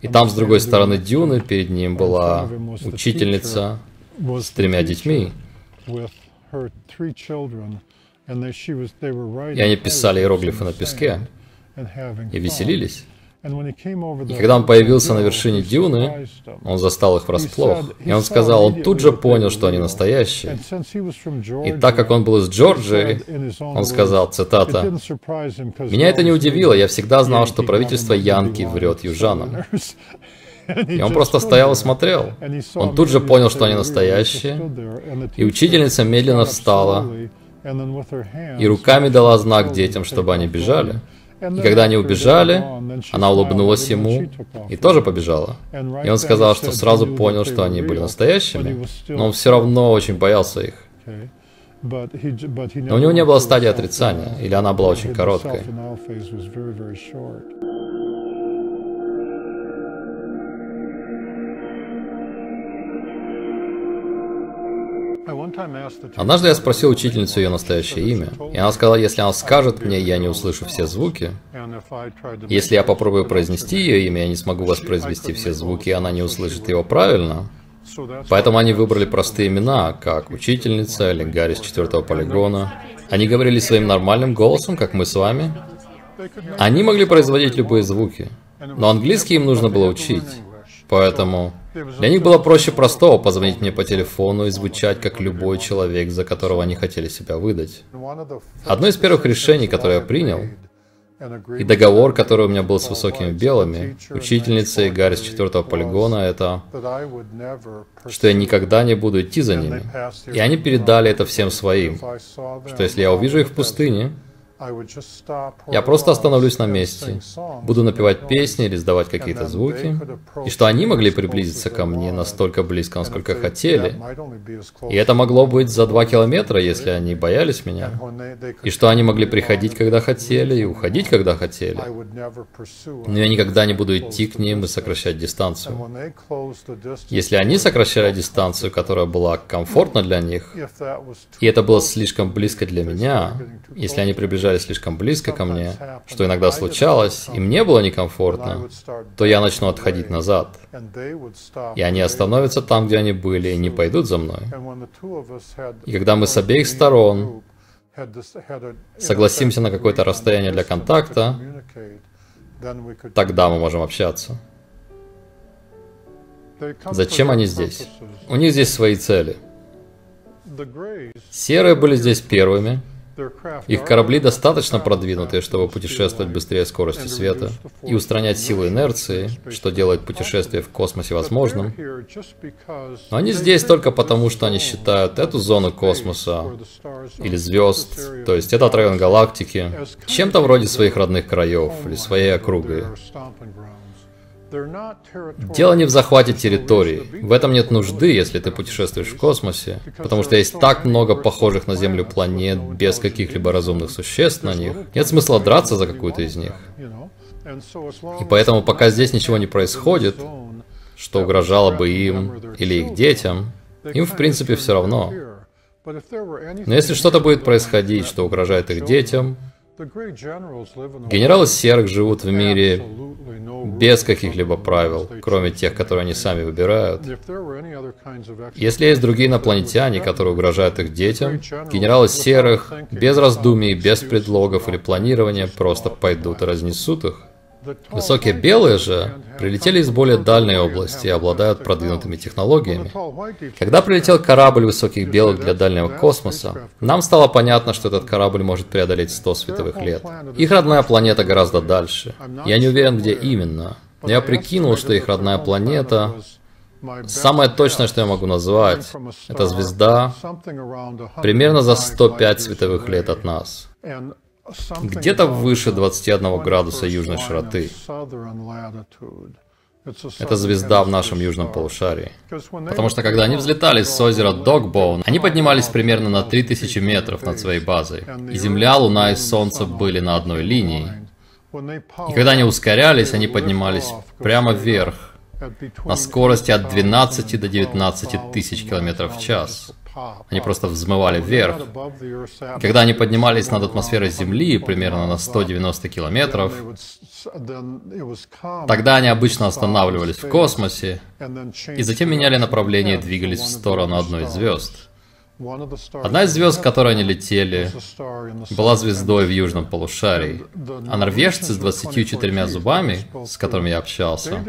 и там с другой стороны дюны перед ним была учительница с тремя детьми. И они писали иероглифы на песке и веселились. И когда он появился на вершине дюны, он застал их врасплох. И он сказал, он тут же понял, что они настоящие. И так как он был из Джорджии, он сказал, цитата, «Меня это не удивило, я всегда знал, что правительство Янки врет южанам». И он просто стоял и смотрел. Он тут же понял, что они настоящие. И учительница медленно встала и руками дала знак детям, чтобы они бежали. И когда они убежали, она улыбнулась ему и тоже побежала. И он сказал, что сразу понял, что они были настоящими, но он все равно очень боялся их. Но у него не было стадии отрицания, или она была очень короткой. Однажды я спросил учительницу ее настоящее имя, и она сказала, если она скажет мне, я не услышу все звуки. Если я попробую произнести ее имя, я не смогу воспроизвести все звуки, и она не услышит его правильно. Поэтому они выбрали простые имена, как учительница или Гарри с четвертого полигона. Они говорили своим нормальным голосом, как мы с вами. Они могли производить любые звуки, но английский им нужно было учить. Поэтому для них было проще простого позвонить мне по телефону и звучать как любой человек, за которого они хотели себя выдать. Одно из первых решений, которое я принял, и договор, который у меня был с высокими белыми, учительницей Гарри с четвертого полигона, это, что я никогда не буду идти за ними. И они передали это всем своим, что если я увижу их в пустыне, я просто остановлюсь на месте, буду напевать песни или издавать какие-то звуки, и что они могли приблизиться ко мне настолько близко, насколько хотели. И это могло быть за два километра, если они боялись меня. И что они могли приходить, когда хотели, и уходить, когда хотели. Но я никогда не буду идти к ним и сокращать дистанцию. Если они сокращали дистанцию, которая была комфортна для них, и это было слишком близко для меня, если они приближались подбежали слишком близко ко мне, что иногда случалось, и мне было некомфортно, то я начну отходить назад. И они остановятся там, где они были, и не пойдут за мной. И когда мы с обеих сторон согласимся на какое-то расстояние для контакта, тогда мы можем общаться. Зачем они здесь? У них здесь свои цели. Серые были здесь первыми, их корабли достаточно продвинутые, чтобы путешествовать быстрее скорости света и устранять силу инерции, что делает путешествие в космосе возможным. Но они здесь только потому, что они считают эту зону космоса или звезд, то есть этот район галактики, чем-то вроде своих родных краев или своей округой. Дело не в захвате территории. В этом нет нужды, если ты путешествуешь в космосе, потому что есть так много похожих на Землю планет без каких-либо разумных существ на них. Нет смысла драться за какую-то из них. И поэтому пока здесь ничего не происходит, что угрожало бы им или их детям, им в принципе все равно. Но если что-то будет происходить, что угрожает их детям, генералы серых живут в мире без каких-либо правил, кроме тех, которые они сами выбирают. Если есть другие инопланетяне, которые угрожают их детям, генералы серых, без раздумий, без предлогов или планирования, просто пойдут и разнесут их. Высокие белые же прилетели из более дальней области и обладают продвинутыми технологиями. Когда прилетел корабль высоких белых для дальнего космоса, нам стало понятно, что этот корабль может преодолеть 100 световых лет. Их родная планета гораздо дальше. Я не уверен, где именно. Я прикинул, что их родная планета Самое точное, что я могу назвать, это звезда примерно за 105 световых лет от нас где-то выше 21 градуса южной широты. Это звезда в нашем южном полушарии. Потому что когда они взлетали с озера Догбоун, они поднимались примерно на 3000 метров над своей базой. И Земля, Луна и Солнце были на одной линии. И когда они ускорялись, они поднимались прямо вверх, на скорости от 12 до 19 тысяч километров в час. Они просто взмывали вверх. Когда они поднимались над атмосферой Земли примерно на 190 километров, тогда они обычно останавливались в космосе и затем меняли направление и двигались в сторону одной из звезд. Одна из звезд, к которой они летели, была звездой в южном полушарии, а норвежцы с 24 зубами, с которыми я общался,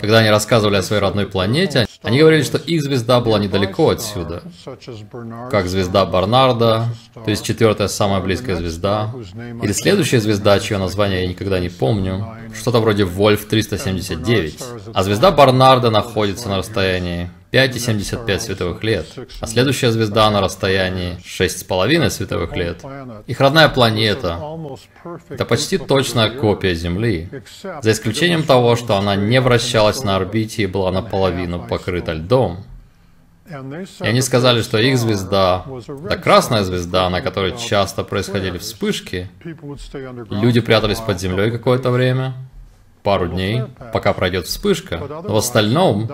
когда они рассказывали о своей родной планете, они говорили, что их звезда была недалеко отсюда, как звезда Барнарда, то есть четвертая самая близкая звезда, или следующая звезда, чье название я никогда не помню, что-то вроде Вольф 379, а звезда Барнарда находится на расстоянии 5,75 световых лет, а следующая звезда на расстоянии 6,5 световых лет. Их родная планета — это почти точная копия Земли, за исключением того, что она не вращалась на орбите и была наполовину покрыта льдом. И они сказали, что их звезда, та красная звезда, на которой часто происходили вспышки, люди прятались под землей какое-то время, пару дней, пока пройдет вспышка. Но в остальном,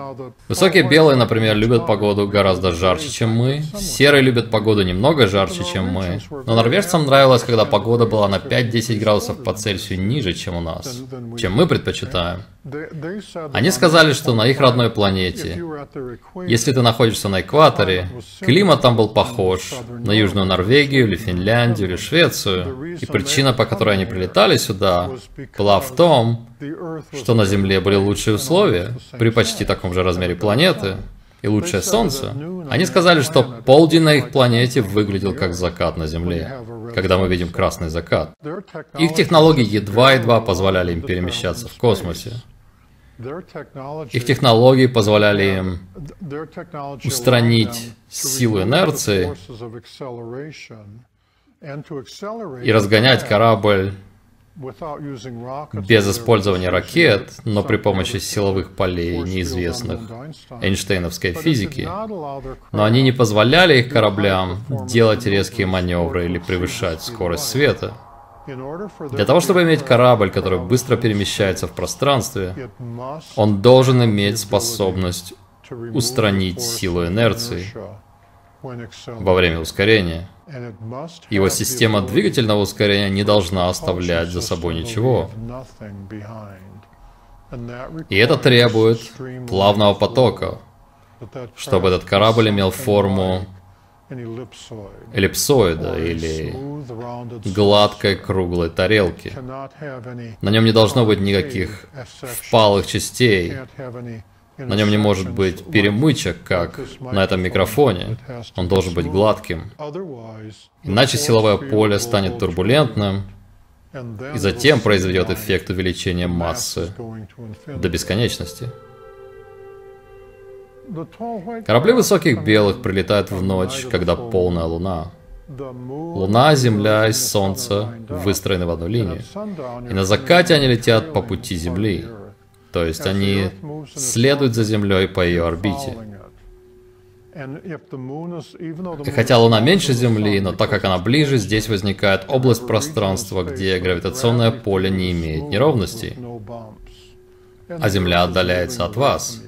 высокие белые, например, любят погоду гораздо жарче, чем мы. Серые любят погоду немного жарче, чем мы. Но норвежцам нравилось, когда погода была на 5-10 градусов по Цельсию ниже, чем у нас, чем мы предпочитаем. Они сказали, что на их родной планете, если ты находишься на экваторе, климат там был похож на Южную Норвегию или Финляндию или Швецию. И причина, по которой они прилетали сюда, была в том, что на Земле были лучшие условия при почти таком же размере планеты и лучшее Солнце. Они сказали, что полдень на их планете выглядел как закат на Земле, когда мы видим красный закат. Их технологии едва-едва позволяли им перемещаться в космосе. Их технологии позволяли им устранить силу инерции и разгонять корабль без использования ракет, но при помощи силовых полей неизвестных Эйнштейновской физики. Но они не позволяли их кораблям делать резкие маневры или превышать скорость света. Для того, чтобы иметь корабль, который быстро перемещается в пространстве, он должен иметь способность устранить силу инерции во время ускорения. Его система двигательного ускорения не должна оставлять за собой ничего. И это требует плавного потока, чтобы этот корабль имел форму эллипсоида или гладкой круглой тарелки. На нем не должно быть никаких впалых частей, на нем не может быть перемычек, как на этом микрофоне. Он должен быть гладким. Иначе силовое поле станет турбулентным, и затем произведет эффект увеличения массы до бесконечности. Корабли высоких белых прилетают в ночь, когда полная луна. Луна, Земля и Солнце выстроены в одну линию. И на закате они летят по пути Земли. То есть они следуют за Землей по ее орбите. И хотя Луна меньше Земли, но так как она ближе, здесь возникает область пространства, где гравитационное поле не имеет неровностей, а Земля отдаляется от вас.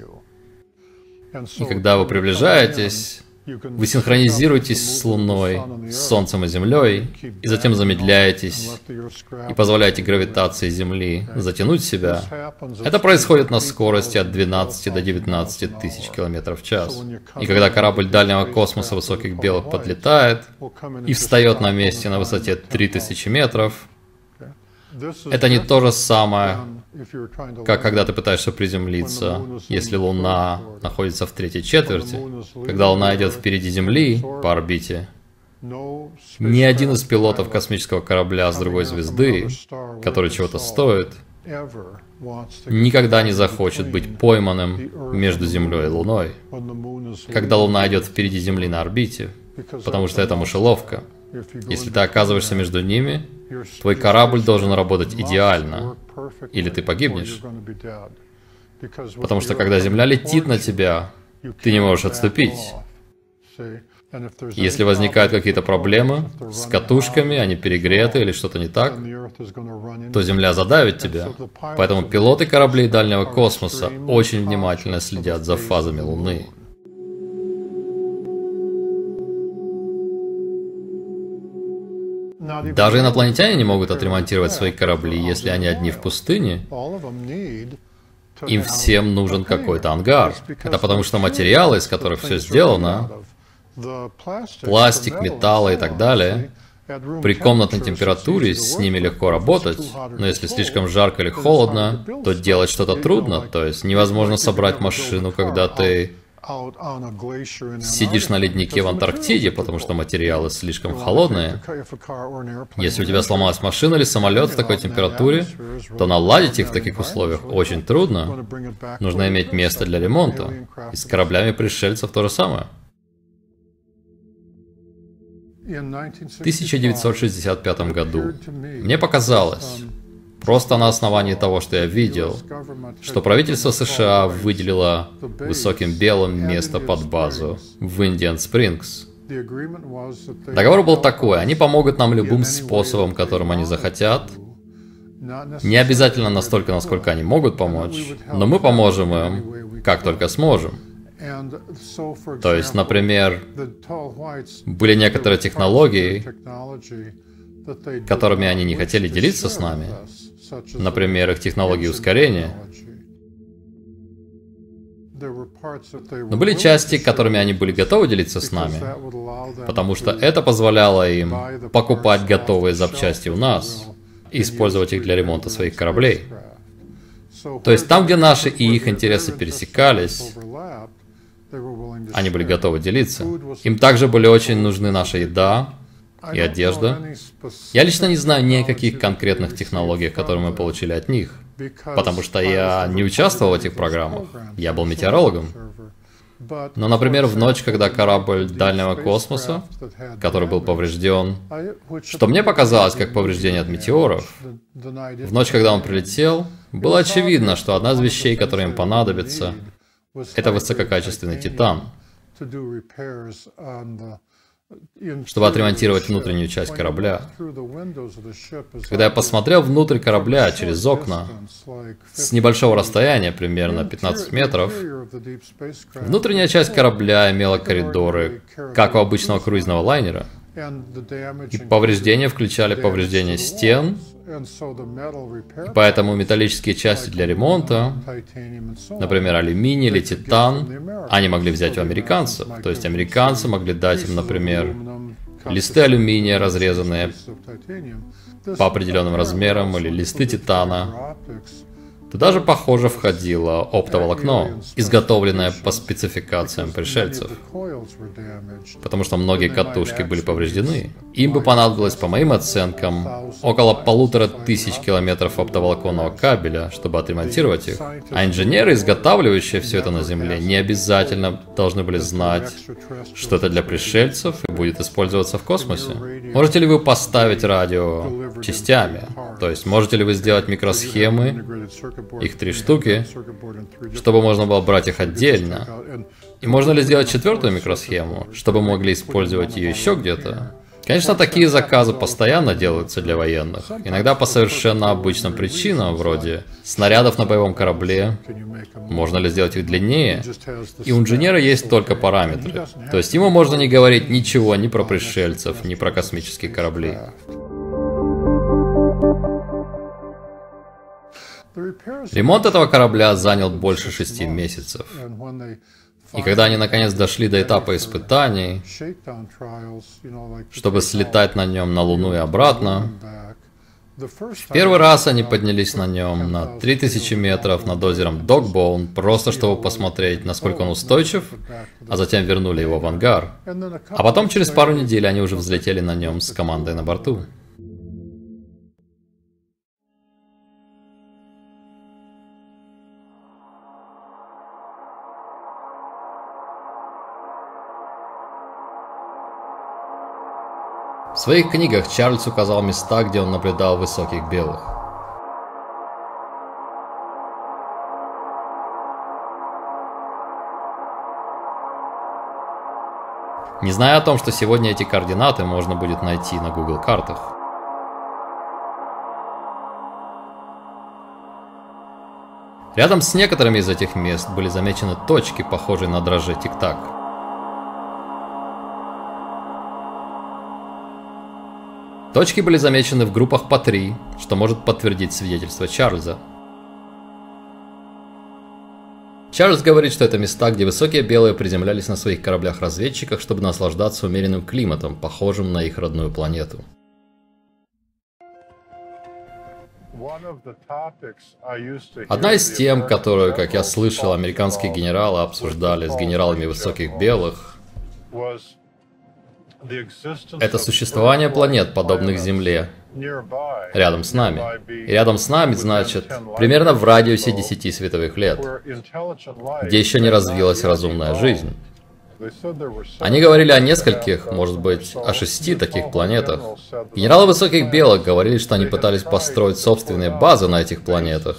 И когда вы приближаетесь, Вы синхронизируетесь с Луной, с Солнцем и Землей, и затем замедляетесь и позволяете гравитации Земли затянуть себя. Это происходит на скорости от 12 до 19 тысяч километров в час. И когда корабль дальнего космоса высоких белых подлетает и встает на месте на высоте 3000 метров, это не то же самое, как когда ты пытаешься приземлиться, если Луна находится в третьей четверти, когда Луна идет впереди Земли по орбите. Ни один из пилотов космического корабля с другой звезды, который чего-то стоит, никогда не захочет быть пойманным между Землей и Луной, когда Луна идет впереди Земли на орбите, потому что это мышеловка. Если ты оказываешься между ними, твой корабль должен работать идеально, или ты погибнешь. Потому что когда Земля летит на тебя, ты не можешь отступить. Если возникают какие-то проблемы с катушками, они перегреты или что-то не так, то Земля задавит тебя. Поэтому пилоты кораблей дальнего космоса очень внимательно следят за фазами Луны. Даже инопланетяне не могут отремонтировать. свои корабли, если они одни в пустыне. Им всем нужен какой-то ангар. Это потому что материалы, из которых все сделано, пластик, металл и так далее, при комнатной температуре с ними легко работать, но если слишком жарко или холодно, то делать что-то трудно, то есть невозможно собрать машину, когда ты Сидишь на леднике в Антарктиде, потому что материалы слишком холодные. Если у тебя сломалась машина или самолет в такой температуре, то наладить их в таких условиях очень трудно. Нужно иметь место для ремонта. И с кораблями пришельцев то же самое. В 1965 году мне показалось, Просто на основании того, что я видел, что правительство США выделило высоким белым место под базу в Индиан Спрингс. Договор был такой, они помогут нам любым способом, которым они захотят. Не обязательно настолько, насколько они могут помочь, но мы поможем им, как только сможем. То есть, например, были некоторые технологии, которыми они не хотели делиться с нами, например, их технологии ускорения. Но были части, которыми они были готовы делиться с нами, потому что это позволяло им покупать готовые запчасти у нас и использовать их для ремонта своих кораблей. То есть там, где наши и их интересы пересекались, они были готовы делиться. Им также были очень нужны наша еда, и одежда. Я лично не знаю ни о каких конкретных технологиях, которые мы получили от них, потому что я не участвовал в этих программах. Я был метеорологом. Но, например, в ночь, когда корабль дальнего космоса, который был поврежден, что мне показалось как повреждение от метеоров, в ночь, когда он прилетел, было очевидно, что одна из вещей, которая им понадобится, это высококачественный титан чтобы отремонтировать внутреннюю часть корабля. Когда я посмотрел внутрь корабля через окна, с небольшого расстояния, примерно 15 метров, внутренняя часть корабля имела коридоры, как у обычного круизного лайнера. И повреждения включали повреждения стен, и поэтому металлические части для ремонта, например, алюминий или титан, они могли взять у американцев. То есть американцы могли дать им, например, листы алюминия, разрезанные по определенным размерам, или листы титана, Туда же, похоже, входило оптоволокно, изготовленное по спецификациям пришельцев. Потому что многие катушки были повреждены. Им бы понадобилось, по моим оценкам, около полутора тысяч километров оптоволоконного кабеля, чтобы отремонтировать их. А инженеры, изготавливающие все это на Земле, не обязательно должны были знать, что это для пришельцев и будет использоваться в космосе. Можете ли вы поставить радио частями? То есть, можете ли вы сделать микросхемы их три штуки, чтобы можно было брать их отдельно. И можно ли сделать четвертую микросхему, чтобы могли использовать ее еще где-то? Конечно, такие заказы постоянно делаются для военных. Иногда по совершенно обычным причинам, вроде снарядов на боевом корабле. Можно ли сделать их длиннее? И у инженера есть только параметры. То есть ему можно не говорить ничего ни про пришельцев, ни про космические корабли. Ремонт этого корабля занял больше шести месяцев. И когда они наконец дошли до этапа испытаний, чтобы слетать на нем на Луну и обратно, в первый раз они поднялись на нем на 3000 метров над озером Догбоун, просто чтобы посмотреть, насколько он устойчив, а затем вернули его в ангар. А потом через пару недель они уже взлетели на нем с командой на борту. Своих книгах Чарльз указал места, где он наблюдал высоких белых. Не зная о том, что сегодня эти координаты можно будет найти на Google картах. Рядом с некоторыми из этих мест были замечены точки, похожие на дрожжи тик-так. Точки были замечены в группах по три, что может подтвердить свидетельство Чарльза. Чарльз говорит, что это места, где высокие белые приземлялись на своих кораблях-разведчиках, чтобы наслаждаться умеренным климатом, похожим на их родную планету. Одна из тем, которую, как я слышал, американские генералы обсуждали с генералами высоких белых, это существование планет, подобных Земле, рядом с нами. И рядом с нами, значит, примерно в радиусе 10 световых лет, где еще не развилась разумная жизнь. Они говорили о нескольких, может быть, о шести таких планетах. Генералы Высоких Белок говорили, что они пытались построить собственные базы на этих планетах,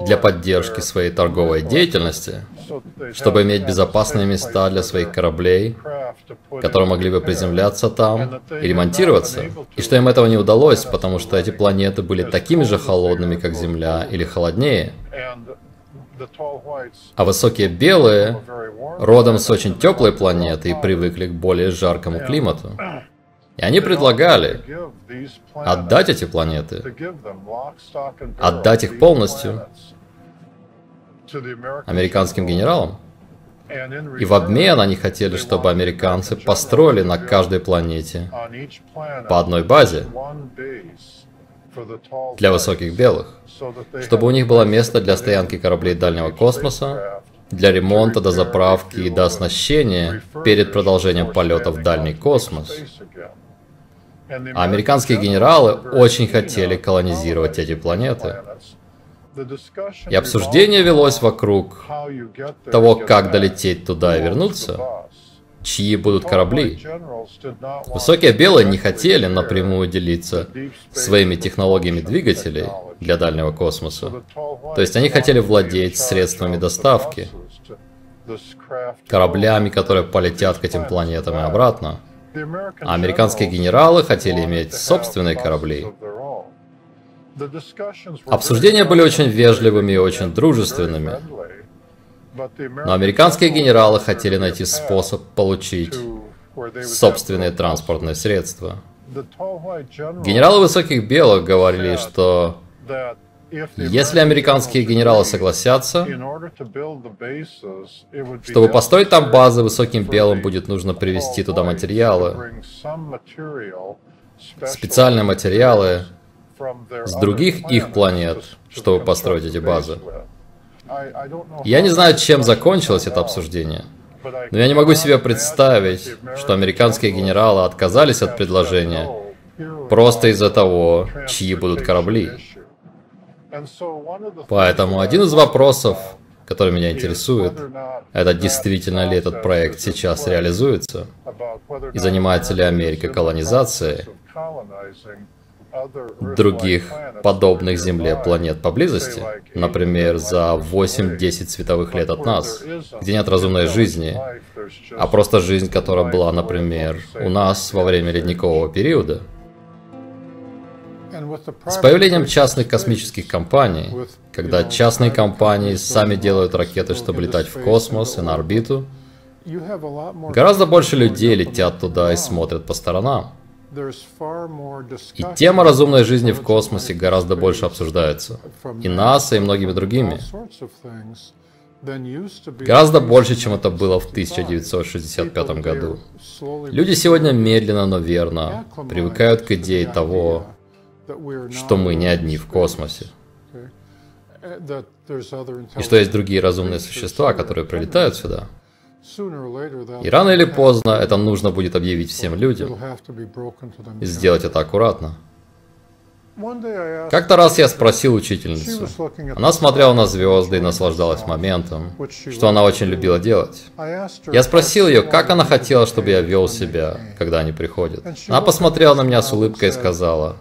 для поддержки своей торговой деятельности, чтобы иметь безопасные места для своих кораблей, которые могли бы приземляться там и ремонтироваться. И что им этого не удалось, потому что эти планеты были такими же холодными, как Земля, или холоднее. А высокие белые родом с очень теплой планеты и привыкли к более жаркому климату. И они предлагали отдать эти планеты, отдать их полностью американским генералам. И в обмен они хотели, чтобы американцы построили на каждой планете по одной базе для высоких белых, чтобы у них было место для стоянки кораблей дальнего космоса, для ремонта, до заправки и до оснащения перед продолжением полета в дальний космос. А американские генералы очень хотели колонизировать эти планеты. И обсуждение велось вокруг того, как долететь туда и вернуться, чьи будут корабли. Высокие белые не хотели напрямую делиться своими технологиями двигателей для дальнего космоса. То есть они хотели владеть средствами доставки, кораблями, которые полетят к этим планетам и обратно. А американские генералы хотели иметь собственные корабли. Обсуждения были очень вежливыми и очень дружественными. Но американские генералы хотели найти способ получить собственные транспортные средства. Генералы высоких белых говорили, что если американские генералы согласятся, чтобы построить там базы высоким белым, будет нужно привезти туда материалы, специальные материалы с других их планет, чтобы построить эти базы. Я не знаю, чем закончилось это обсуждение, но я не могу себе представить, что американские генералы отказались от предложения просто из-за того, чьи будут корабли. Поэтому один из вопросов, который меня интересует, это действительно ли этот проект сейчас реализуется, и занимается ли Америка колонизацией других подобных Земле планет поблизости, например, за 8-10 световых лет от нас, где нет разумной жизни, а просто жизнь, которая была, например, у нас во время ледникового периода. С появлением частных космических компаний, когда частные компании сами делают ракеты, чтобы летать в космос и на орбиту, гораздо больше людей летят туда и смотрят по сторонам. И тема разумной жизни в космосе гораздо больше обсуждается. И НАСА, и многими другими. Гораздо больше, чем это было в 1965 году. Люди сегодня медленно, но верно привыкают к идее того, что мы не одни в космосе. И что есть другие разумные существа, которые прилетают сюда. И рано или поздно это нужно будет объявить всем людям. И сделать это аккуратно. Как-то раз я спросил учительницу. Она смотрела на звезды и наслаждалась моментом, что она очень любила делать. Я спросил ее, как она хотела, чтобы я вел себя, когда они приходят. Она посмотрела на меня с улыбкой и сказала,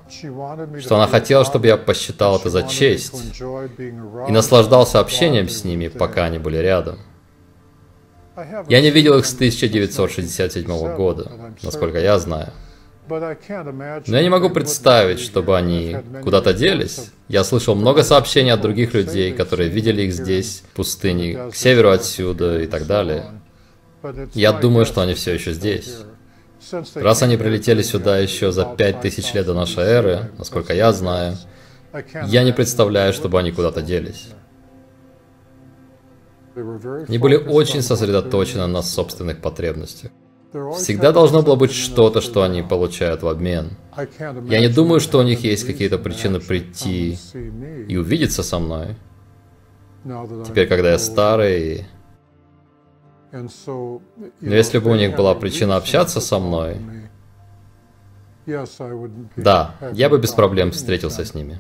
что она хотела, чтобы я посчитал это за честь и наслаждался общением с ними, пока они были рядом. Я не видел их с 1967 года, насколько я знаю. Но я не могу представить, чтобы они куда-то делись. Я слышал много сообщений от других людей, которые видели их здесь, в пустыне, к северу отсюда и так далее. Я думаю, что они все еще здесь. Раз они прилетели сюда еще за пять тысяч лет до нашей эры, насколько я знаю, я не представляю, чтобы они куда-то делись. Они были очень сосредоточены на собственных потребностях. Всегда должно было быть что-то, что они получают в обмен. Я не думаю, что у них есть какие-то причины прийти и увидеться со мной. Теперь, когда я старый... Но если бы у них была причина общаться со мной, да, я бы без проблем встретился с ними.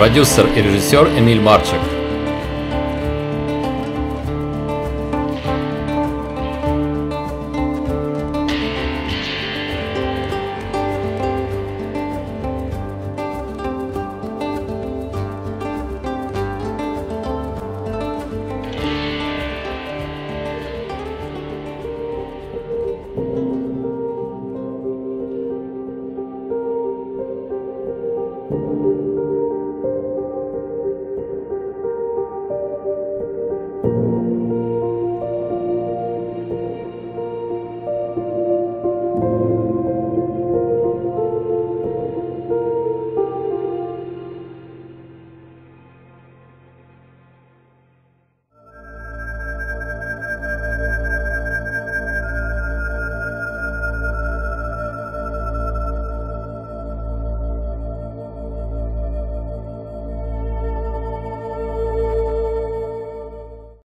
Продюсер и режиссер Эмиль Марчик.